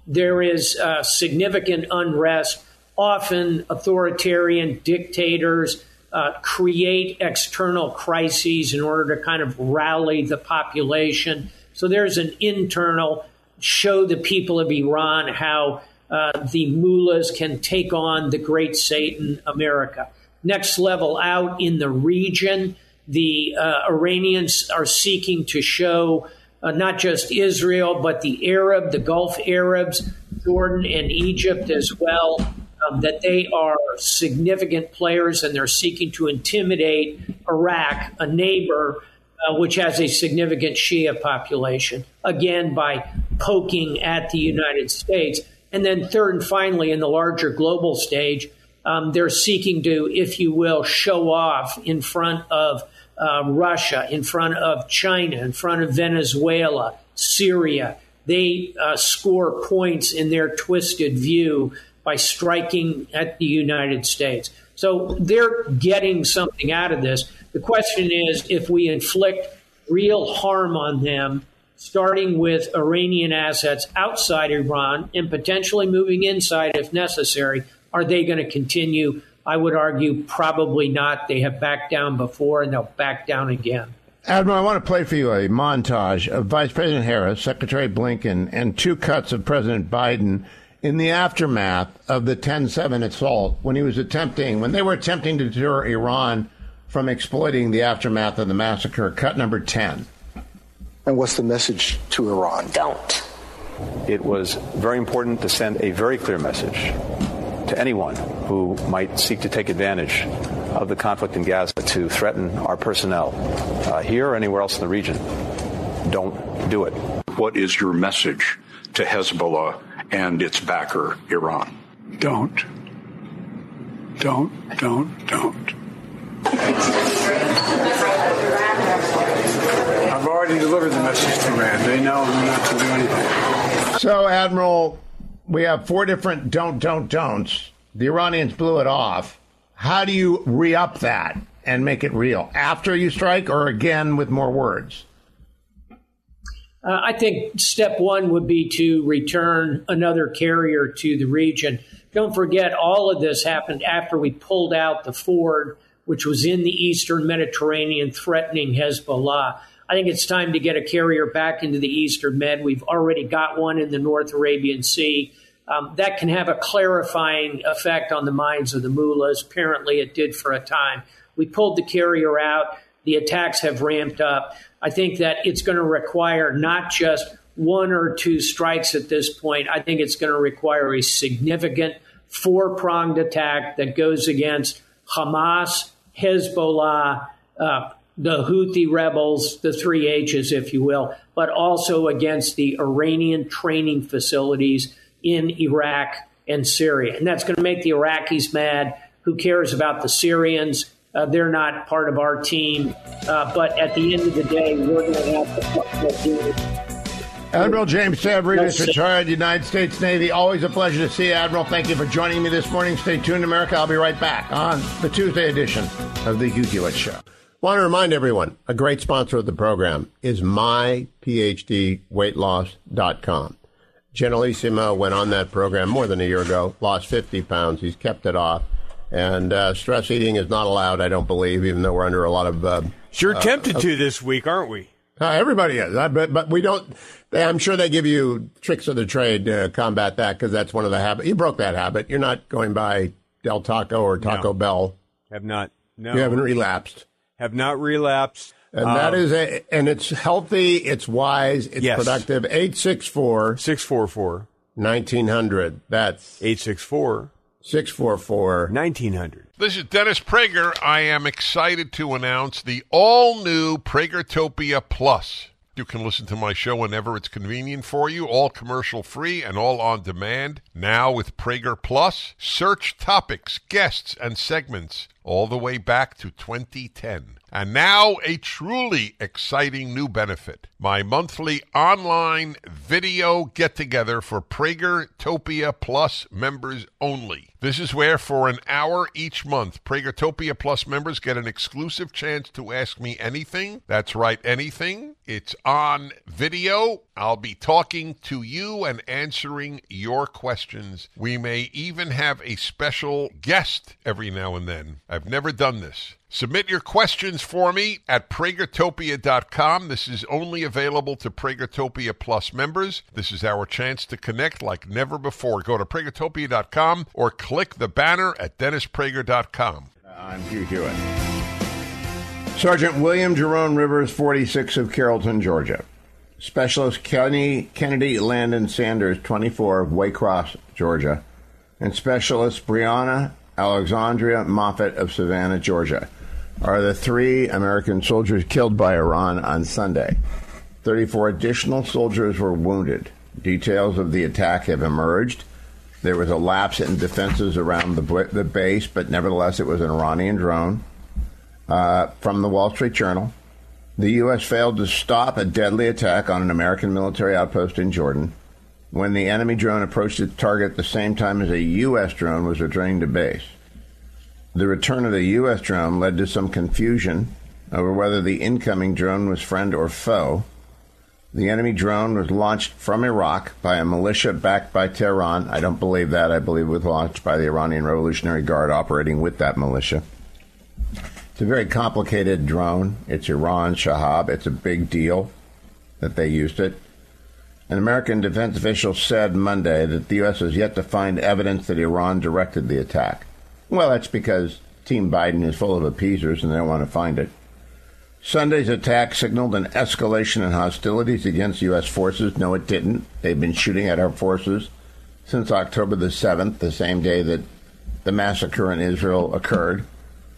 there is uh, significant unrest. Often, authoritarian dictators uh, create external crises in order to kind of rally the population. So, there's an internal show the people of Iran how uh, the mullahs can take on the great Satan, America. Next level out in the region, the uh, Iranians are seeking to show uh, not just Israel, but the Arab, the Gulf Arabs, Jordan, and Egypt as well, um, that they are significant players and they're seeking to intimidate Iraq, a neighbor. Uh, which has a significant Shia population, again, by poking at the United States. And then, third and finally, in the larger global stage, um, they're seeking to, if you will, show off in front of uh, Russia, in front of China, in front of Venezuela, Syria. They uh, score points in their twisted view by striking at the United States. So they're getting something out of this. The question is if we inflict real harm on them, starting with Iranian assets outside Iran and potentially moving inside if necessary, are they going to continue I would argue probably not. They have backed down before and they'll back down again. Admiral, I want to play for you a montage of Vice President Harris, Secretary Blinken, and two cuts of President Biden in the aftermath of the 10 7 assault when he was attempting, when they were attempting to deter Iran from exploiting the aftermath of the massacre. Cut number 10. And what's the message to Iran? Don't. It was very important to send a very clear message to anyone who might seek to take advantage of the conflict in Gaza to threaten our personnel uh, here or anywhere else in the region. Don't do it. What is your message to Hezbollah and its backer, Iran. Don't. Don't, don't, don't. I've already delivered the message to Iran. They know not to do anything. So, Admiral, we have four different don't, don't, don'ts. The Iranians blew it off. How do you re up that and make it real? After you strike or again with more words? Uh, I think step one would be to return another carrier to the region. Don't forget, all of this happened after we pulled out the Ford, which was in the eastern Mediterranean threatening Hezbollah. I think it's time to get a carrier back into the eastern Med. We've already got one in the North Arabian Sea. Um, that can have a clarifying effect on the minds of the mullahs. Apparently, it did for a time. We pulled the carrier out. The attacks have ramped up. I think that it's going to require not just one or two strikes at this point. I think it's going to require a significant four pronged attack that goes against Hamas, Hezbollah, uh, the Houthi rebels, the three H's, if you will, but also against the Iranian training facilities in Iraq and Syria. And that's going to make the Iraqis mad. Who cares about the Syrians? Uh, they're not part of our team. Uh, but at the end of the day, we're going to have to do it. Admiral James Stavridis, retired United States Navy. Always a pleasure to see you, Admiral. Thank you for joining me this morning. Stay tuned, America. I'll be right back on the Tuesday edition of the Hugh Hewitt Show. Want to remind everyone, a great sponsor of the program is myphdweightloss.com. Generalissimo went on that program more than a year ago, lost 50 pounds. He's kept it off. And uh, stress eating is not allowed, I don't believe, even though we're under a lot of. Uh, sure uh, tempted to this week, aren't we? Uh, everybody is, but but we don't. I'm sure they give you tricks of the trade to combat that because that's one of the habits. You broke that habit. You're not going by Del Taco or Taco no. Bell. Have not. No, you haven't relapsed. Have not relapsed. And um, that is a, and it's healthy, it's wise, it's yes. productive. 864 644 1900. That's 864 644 1900. This is Dennis Prager. I am excited to announce the all new Pragertopia Plus. You can listen to my show whenever it's convenient for you, all commercial free and all on demand. Now with Prager Plus, search topics, guests, and segments all the way back to 2010. And now a truly exciting new benefit. My monthly online video get together for Pragertopia Plus members only. This is where, for an hour each month, Pragertopia Plus members get an exclusive chance to ask me anything. That's right, anything. It's on video. I'll be talking to you and answering your questions. We may even have a special guest every now and then. I've never done this. Submit your questions for me at pragertopia.com. This is only available to Pragertopia Plus members. This is our chance to connect like never before. Go to pragertopia.com or click the banner at dennisprager.com. I'm Hugh Hewitt. Sergeant William Jerome Rivers, 46 of Carrollton, Georgia. Specialist Kenny, Kennedy Landon Sanders, 24 of Waycross, Georgia. And Specialist Breonna Alexandria Moffett of Savannah, Georgia are the three American soldiers killed by Iran on Sunday. 34 additional soldiers were wounded. Details of the attack have emerged. There was a lapse in defenses around the, the base, but nevertheless, it was an Iranian drone. Uh, from the Wall Street Journal, the U.S. failed to stop a deadly attack on an American military outpost in Jordan when the enemy drone approached its target at the same time as a U.S. drone was returning to base. The return of the U.S. drone led to some confusion over whether the incoming drone was friend or foe. The enemy drone was launched from Iraq by a militia backed by Tehran. I don't believe that. I believe it was launched by the Iranian Revolutionary Guard operating with that militia. It's a very complicated drone. It's Iran Shahab. It's a big deal that they used it. An American defense official said Monday that the U.S. has yet to find evidence that Iran directed the attack. Well, that's because Team Biden is full of appeasers and they don't want to find it. Sunday's attack signaled an escalation in hostilities against U.S. forces. No, it didn't. They've been shooting at our forces since October the 7th, the same day that the massacre in Israel occurred.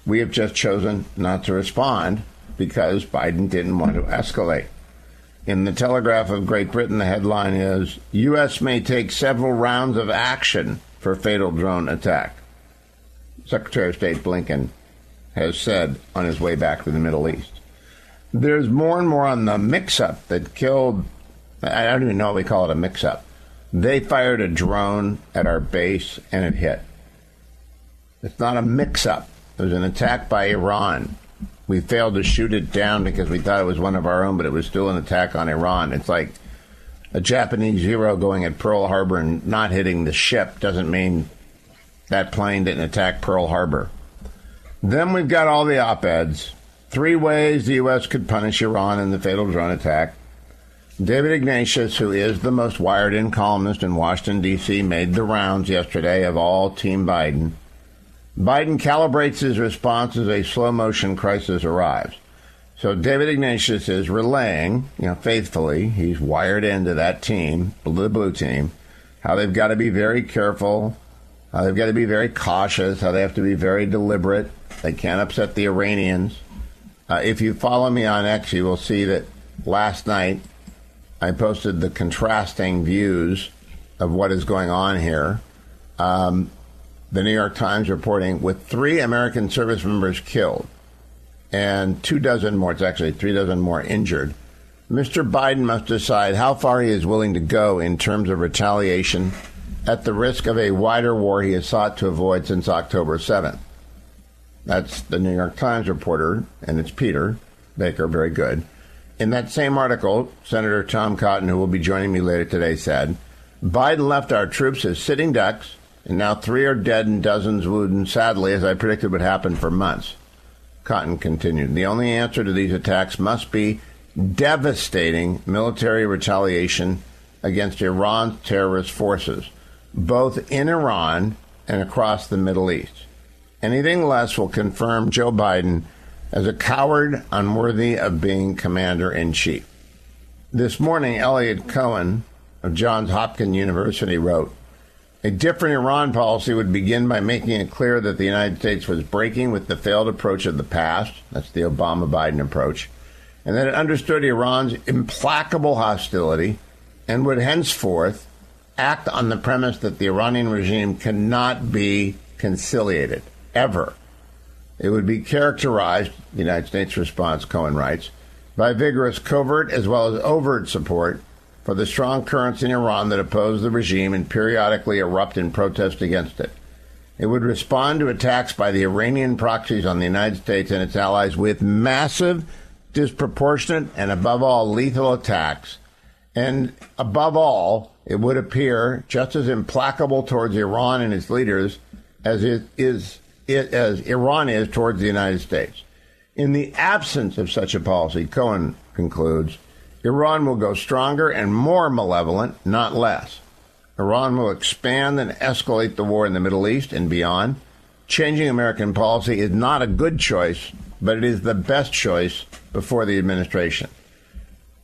We have just chosen not to respond because Biden didn't want to escalate. In the Telegraph of Great Britain, the headline is U.S. may take several rounds of action for fatal drone attack. Secretary of State Blinken has said on his way back to the Middle East. There's more and more on the mix up that killed, I don't even know what we call it a mix up. They fired a drone at our base and it hit. It's not a mix up, it was an attack by Iran. We failed to shoot it down because we thought it was one of our own, but it was still an attack on Iran. It's like a Japanese Zero going at Pearl Harbor and not hitting the ship doesn't mean that plane didn't attack Pearl Harbor. Then we've got all the op eds. Three ways the U.S. could punish Iran in the fatal drone attack. David Ignatius, who is the most wired in columnist in Washington, D.C., made the rounds yesterday of all Team Biden. Biden calibrates his response as a slow motion crisis arrives. So David Ignatius is relaying, you know, faithfully, he's wired into that team, the blue team, how they've got to be very careful, how they've got to be very cautious, how they have to be very deliberate. They can't upset the Iranians. Uh, if you follow me on X, you will see that last night I posted the contrasting views of what is going on here. Um, the New York Times reporting with three American service members killed and two dozen more, it's actually three dozen more injured. Mr. Biden must decide how far he is willing to go in terms of retaliation at the risk of a wider war he has sought to avoid since October 7th. That's the New York Times reporter, and it's Peter Baker, very good. In that same article, Senator Tom Cotton, who will be joining me later today, said Biden left our troops as sitting ducks, and now three are dead and dozens wounded, sadly, as I predicted would happen for months. Cotton continued The only answer to these attacks must be devastating military retaliation against Iran's terrorist forces, both in Iran and across the Middle East. Anything less will confirm Joe Biden as a coward unworthy of being commander in chief. This morning, Eliot Cohen of Johns Hopkins University wrote A different Iran policy would begin by making it clear that the United States was breaking with the failed approach of the past, that's the Obama Biden approach, and that it understood Iran's implacable hostility and would henceforth act on the premise that the Iranian regime cannot be conciliated, ever. It would be characterized, the United States response, Cohen writes, by vigorous covert as well as overt support for the strong currents in Iran that oppose the regime and periodically erupt in protest against it. It would respond to attacks by the Iranian proxies on the United States and its allies with massive, disproportionate, and above all, lethal attacks. And above all, it would appear just as implacable towards Iran and its leaders as it is it, as Iran is towards the United States. In the absence of such a policy, Cohen concludes, Iran will go stronger and more malevolent, not less. Iran will expand and escalate the war in the Middle East and beyond. Changing American policy is not a good choice, but it is the best choice before the administration.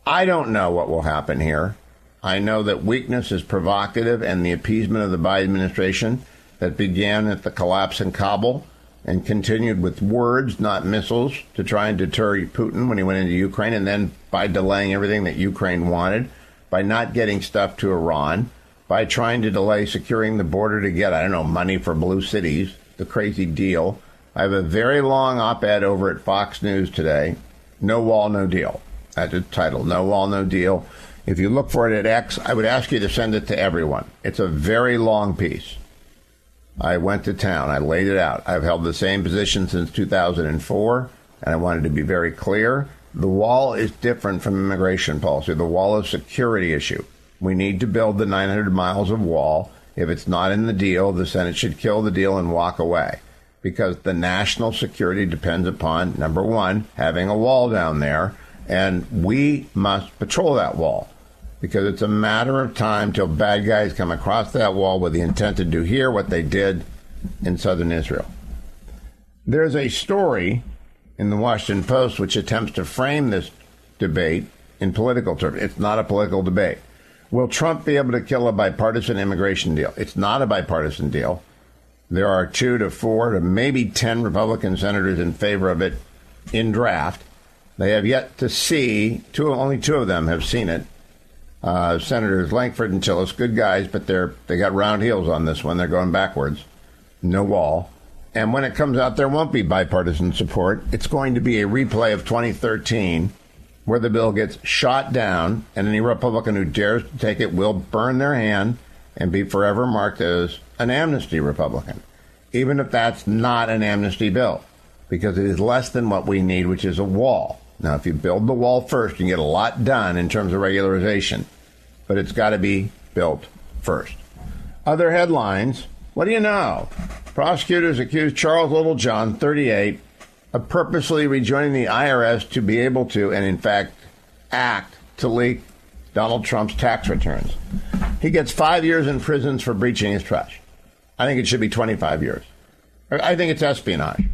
I don't know what will happen here. I know that weakness is provocative and the appeasement of the Biden administration that began at the collapse in Kabul and continued with words, not missiles, to try and deter Putin when he went into Ukraine, and then by delaying everything that Ukraine wanted, by not getting stuff to Iran, by trying to delay securing the border to get, I don't know, money for blue cities, the crazy deal. I have a very long op ed over at Fox News today No Wall, No Deal. That's the title No Wall, No Deal. If you look for it at X, I would ask you to send it to everyone. It's a very long piece. I went to town. I laid it out. I've held the same position since 2004, and I wanted to be very clear. The wall is different from immigration policy. The wall is a security issue. We need to build the 900 miles of wall. If it's not in the deal, the Senate should kill the deal and walk away because the national security depends upon, number one, having a wall down there, and we must patrol that wall because it's a matter of time till bad guys come across that wall with the intent to do here what they did in southern Israel. There's a story in the Washington Post which attempts to frame this debate in political terms. It's not a political debate. Will Trump be able to kill a bipartisan immigration deal? It's not a bipartisan deal. There are two to four to maybe 10 Republican senators in favor of it in draft. They have yet to see, two, only two of them have seen it. Uh, Senators Lankford and Tillis, good guys, but they're they got round heels on this one. They're going backwards. No wall. And when it comes out, there won't be bipartisan support. It's going to be a replay of 2013 where the bill gets shot down, and any Republican who dares to take it will burn their hand and be forever marked as an amnesty Republican, even if that's not an amnesty bill, because it is less than what we need, which is a wall. Now, if you build the wall first, you can get a lot done in terms of regularization, but it's got to be built first. Other headlines what do you know? Prosecutors accuse Charles Littlejohn, 38, of purposely rejoining the IRS to be able to, and in fact, act to leak Donald Trump's tax returns. He gets five years in prison for breaching his trust. I think it should be 25 years. I think it's espionage.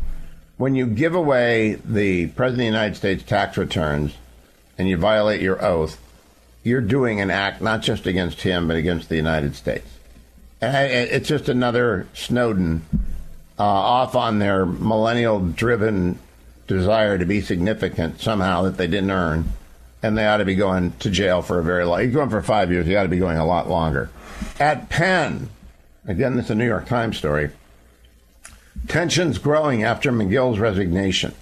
When you give away the President of the United States tax returns and you violate your oath, you're doing an act not just against him, but against the United States. And it's just another Snowden uh, off on their millennial driven desire to be significant somehow that they didn't earn. And they ought to be going to jail for a very long. You're going for five years. You ought to be going a lot longer. At Penn, again, this is a New York Times story. Tensions growing after Magill's resignation.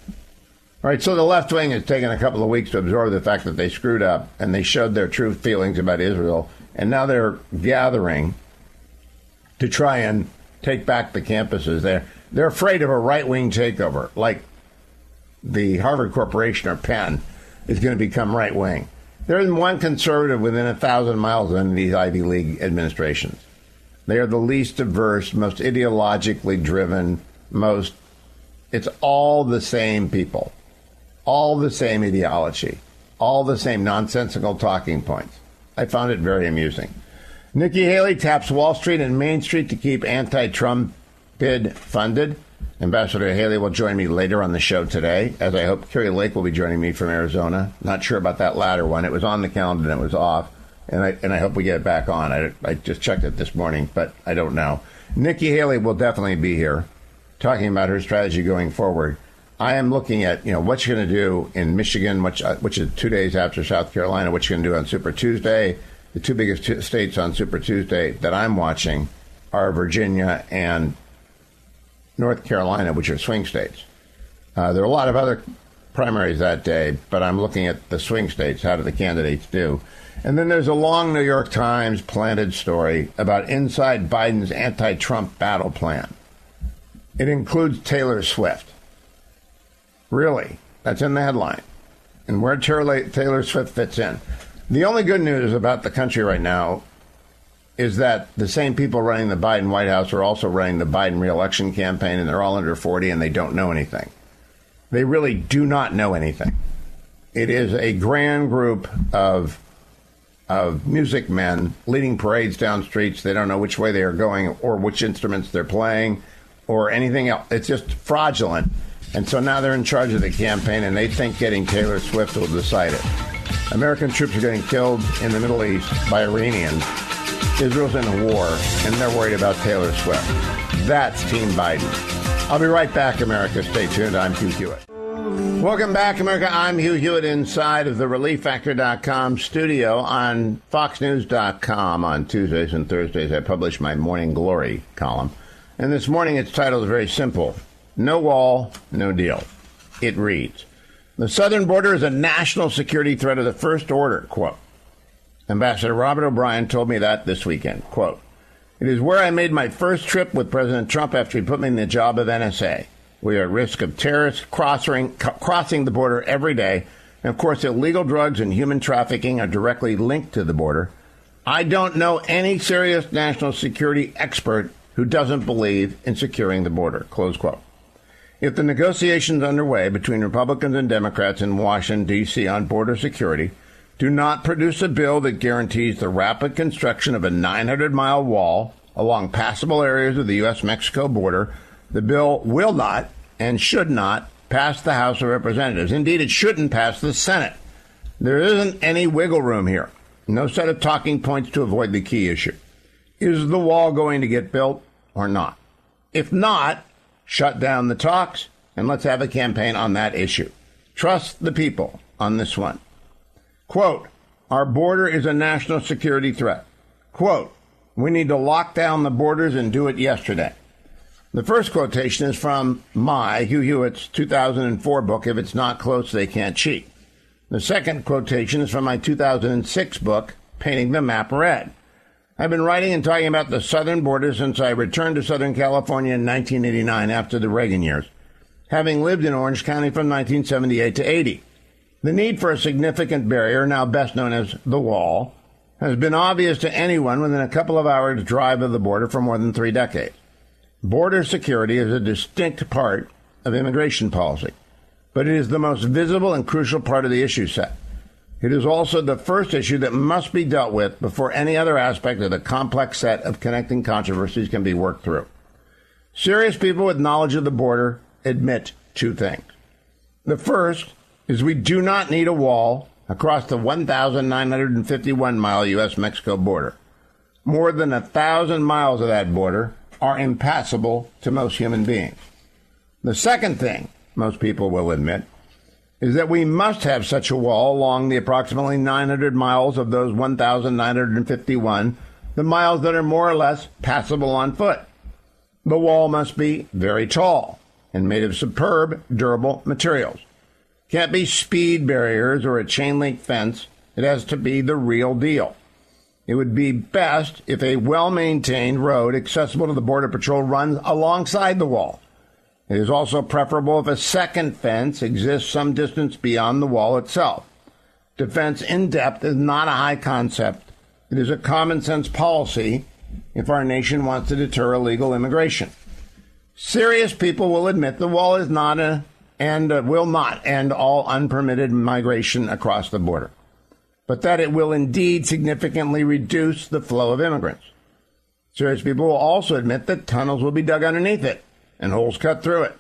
All right, so the left wing has taken a couple of weeks to absorb the fact that they screwed up and they showed their true feelings about Israel, and now they're gathering to try and take back the campuses. They're they're afraid of a right wing takeover, like the Harvard Corporation or Penn is going to become right wing. There isn't one conservative within a thousand miles of any of these Ivy League administrations. They are the least diverse, most ideologically driven, most. It's all the same people, all the same ideology, all the same nonsensical talking points. I found it very amusing. Nikki Haley taps Wall Street and Main Street to keep anti Trump bid funded. Ambassador Haley will join me later on the show today, as I hope Kari Lake will be joining me from Arizona. Not sure about that latter one. It was on the calendar and it was off, and I and I hope we get it back on. I, I just checked it this morning, but I don't know. Nikki Haley will definitely be here, talking about her strategy going forward. I am looking at you know what you're going to do in Michigan, which uh, which is two days after South Carolina. What you're going to do on Super Tuesday the two biggest t- states on Super Tuesday that I'm watching are Virginia and North Carolina, which are swing states. Uh, there are a lot of other primaries that day, but I'm looking at the swing states. How do the candidates do? And then there's a long New York Times planted story about inside Biden's anti Trump battle plan. It includes Taylor Swift. Really? That's in the headline. And where Taylor Swift fits in. The only good news about the country right now is that the same people running the Biden White House are also running the Biden reelection campaign, and they're all under 40 and they don't know anything. They really do not know anything. It is a grand group of of music men leading parades down streets. They don't know which way they are going or which instruments they're playing or anything else. It's just fraudulent. And so now they're in charge of the campaign, and they think getting Taylor Swift will decide it. American troops are getting killed in the Middle East by Iranians. Israel's in a war, and they're worried about Taylor Swift. That's Team Biden. I'll be right back, America. Stay tuned. I'm Hugh Hewitt. Welcome back, America. I'm Hugh Hewitt inside of the ReliefFactor.com studio on FoxNews.com on Tuesdays and Thursdays. I publish my Morning Glory column. And this morning its title is very simple No Wall, No Deal. It reads the southern border is a national security threat of the first order, quote. Ambassador Robert O'Brien told me that this weekend, quote. It is where I made my first trip with President Trump after he put me in the job of NSA. We are at risk of terrorists crossing, crossing the border every day. And of course, illegal drugs and human trafficking are directly linked to the border. I don't know any serious national security expert who doesn't believe in securing the border. Close quote. If the negotiations underway between Republicans and Democrats in Washington, D.C. on border security do not produce a bill that guarantees the rapid construction of a 900 mile wall along passable areas of the U.S. Mexico border, the bill will not and should not pass the House of Representatives. Indeed, it shouldn't pass the Senate. There isn't any wiggle room here. No set of talking points to avoid the key issue. Is the wall going to get built or not? If not, shut down the talks, and let's have a campaign on that issue. Trust the people on this one. Quote, our border is a national security threat. Quote, we need to lock down the borders and do it yesterday. The first quotation is from my, Hugh Hewitt's 2004 book, If It's Not Close, They Can't Cheat. The second quotation is from my 2006 book, Painting the Map Red. I've been writing and talking about the southern border since I returned to Southern California in 1989 after the Reagan years, having lived in Orange County from 1978 to 80. The need for a significant barrier, now best known as the wall, has been obvious to anyone within a couple of hours' drive of the border for more than three decades. Border security is a distinct part of immigration policy, but it is the most visible and crucial part of the issue set. It is also the first issue that must be dealt with before any other aspect of the complex set of connecting controversies can be worked through. Serious people with knowledge of the border admit two things. The first is we do not need a wall across the 1,951 mile U.S. Mexico border. More than a thousand miles of that border are impassable to most human beings. The second thing most people will admit is that we must have such a wall along the approximately 900 miles of those 1,951, the miles that are more or less passable on foot. The wall must be very tall and made of superb, durable materials. Can't be speed barriers or a chain link fence. It has to be the real deal. It would be best if a well maintained road accessible to the Border Patrol runs alongside the wall. It is also preferable if a second fence exists some distance beyond the wall itself. Defense in depth is not a high concept. It is a common sense policy if our nation wants to deter illegal immigration. Serious people will admit the wall is not a, and uh, will not end all unpermitted migration across the border, but that it will indeed significantly reduce the flow of immigrants. Serious people will also admit that tunnels will be dug underneath it and holes cut through it.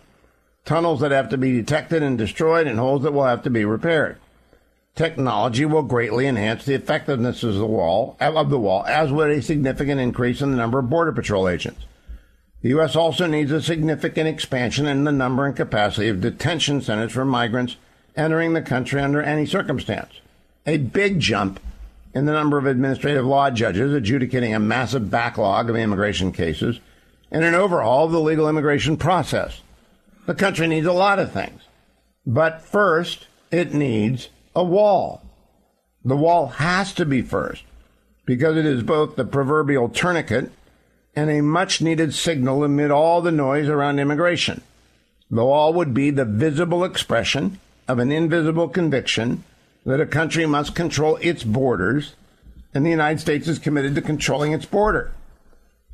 Tunnels that have to be detected and destroyed and holes that will have to be repaired. Technology will greatly enhance the effectiveness of the wall, of the wall, as would a significant increase in the number of Border Patrol agents. The U.S. also needs a significant expansion in the number and capacity of detention centers for migrants entering the country under any circumstance. A big jump in the number of administrative law judges adjudicating a massive backlog of immigration cases and an overhaul of the legal immigration process. The country needs a lot of things. But first, it needs a wall. The wall has to be first because it is both the proverbial tourniquet and a much needed signal amid all the noise around immigration. The wall would be the visible expression of an invisible conviction that a country must control its borders, and the United States is committed to controlling its border.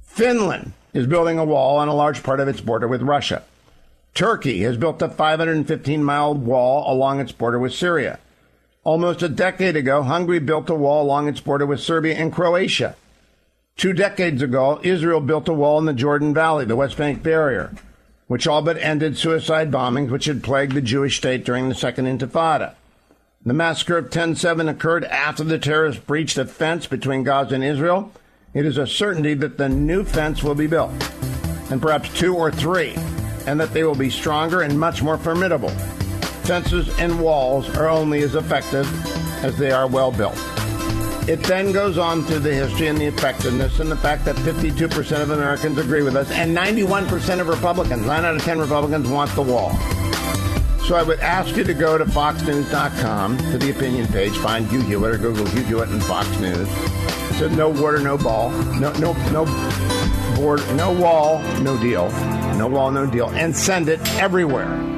Finland is building a wall on a large part of its border with Russia. Turkey has built a 515 mile wall along its border with Syria. Almost a decade ago, Hungary built a wall along its border with Serbia and Croatia. Two decades ago, Israel built a wall in the Jordan Valley, the West Bank barrier, which all but ended suicide bombings which had plagued the Jewish state during the Second Intifada. The massacre of 10 7 occurred after the terrorists breached a fence between Gaza and Israel it is a certainty that the new fence will be built, and perhaps two or three, and that they will be stronger and much more formidable. Fences and walls are only as effective as they are well built. It then goes on to the history and the effectiveness and the fact that 52% of Americans agree with us and 91% of Republicans, 9 out of 10 Republicans, want the wall. So I would ask you to go to foxnews.com to the opinion page, find Hugh Hewitt or Google Hugh Hewitt and Fox News. So no water, no ball, no no no board, no wall, no deal, no wall, no deal, and send it everywhere.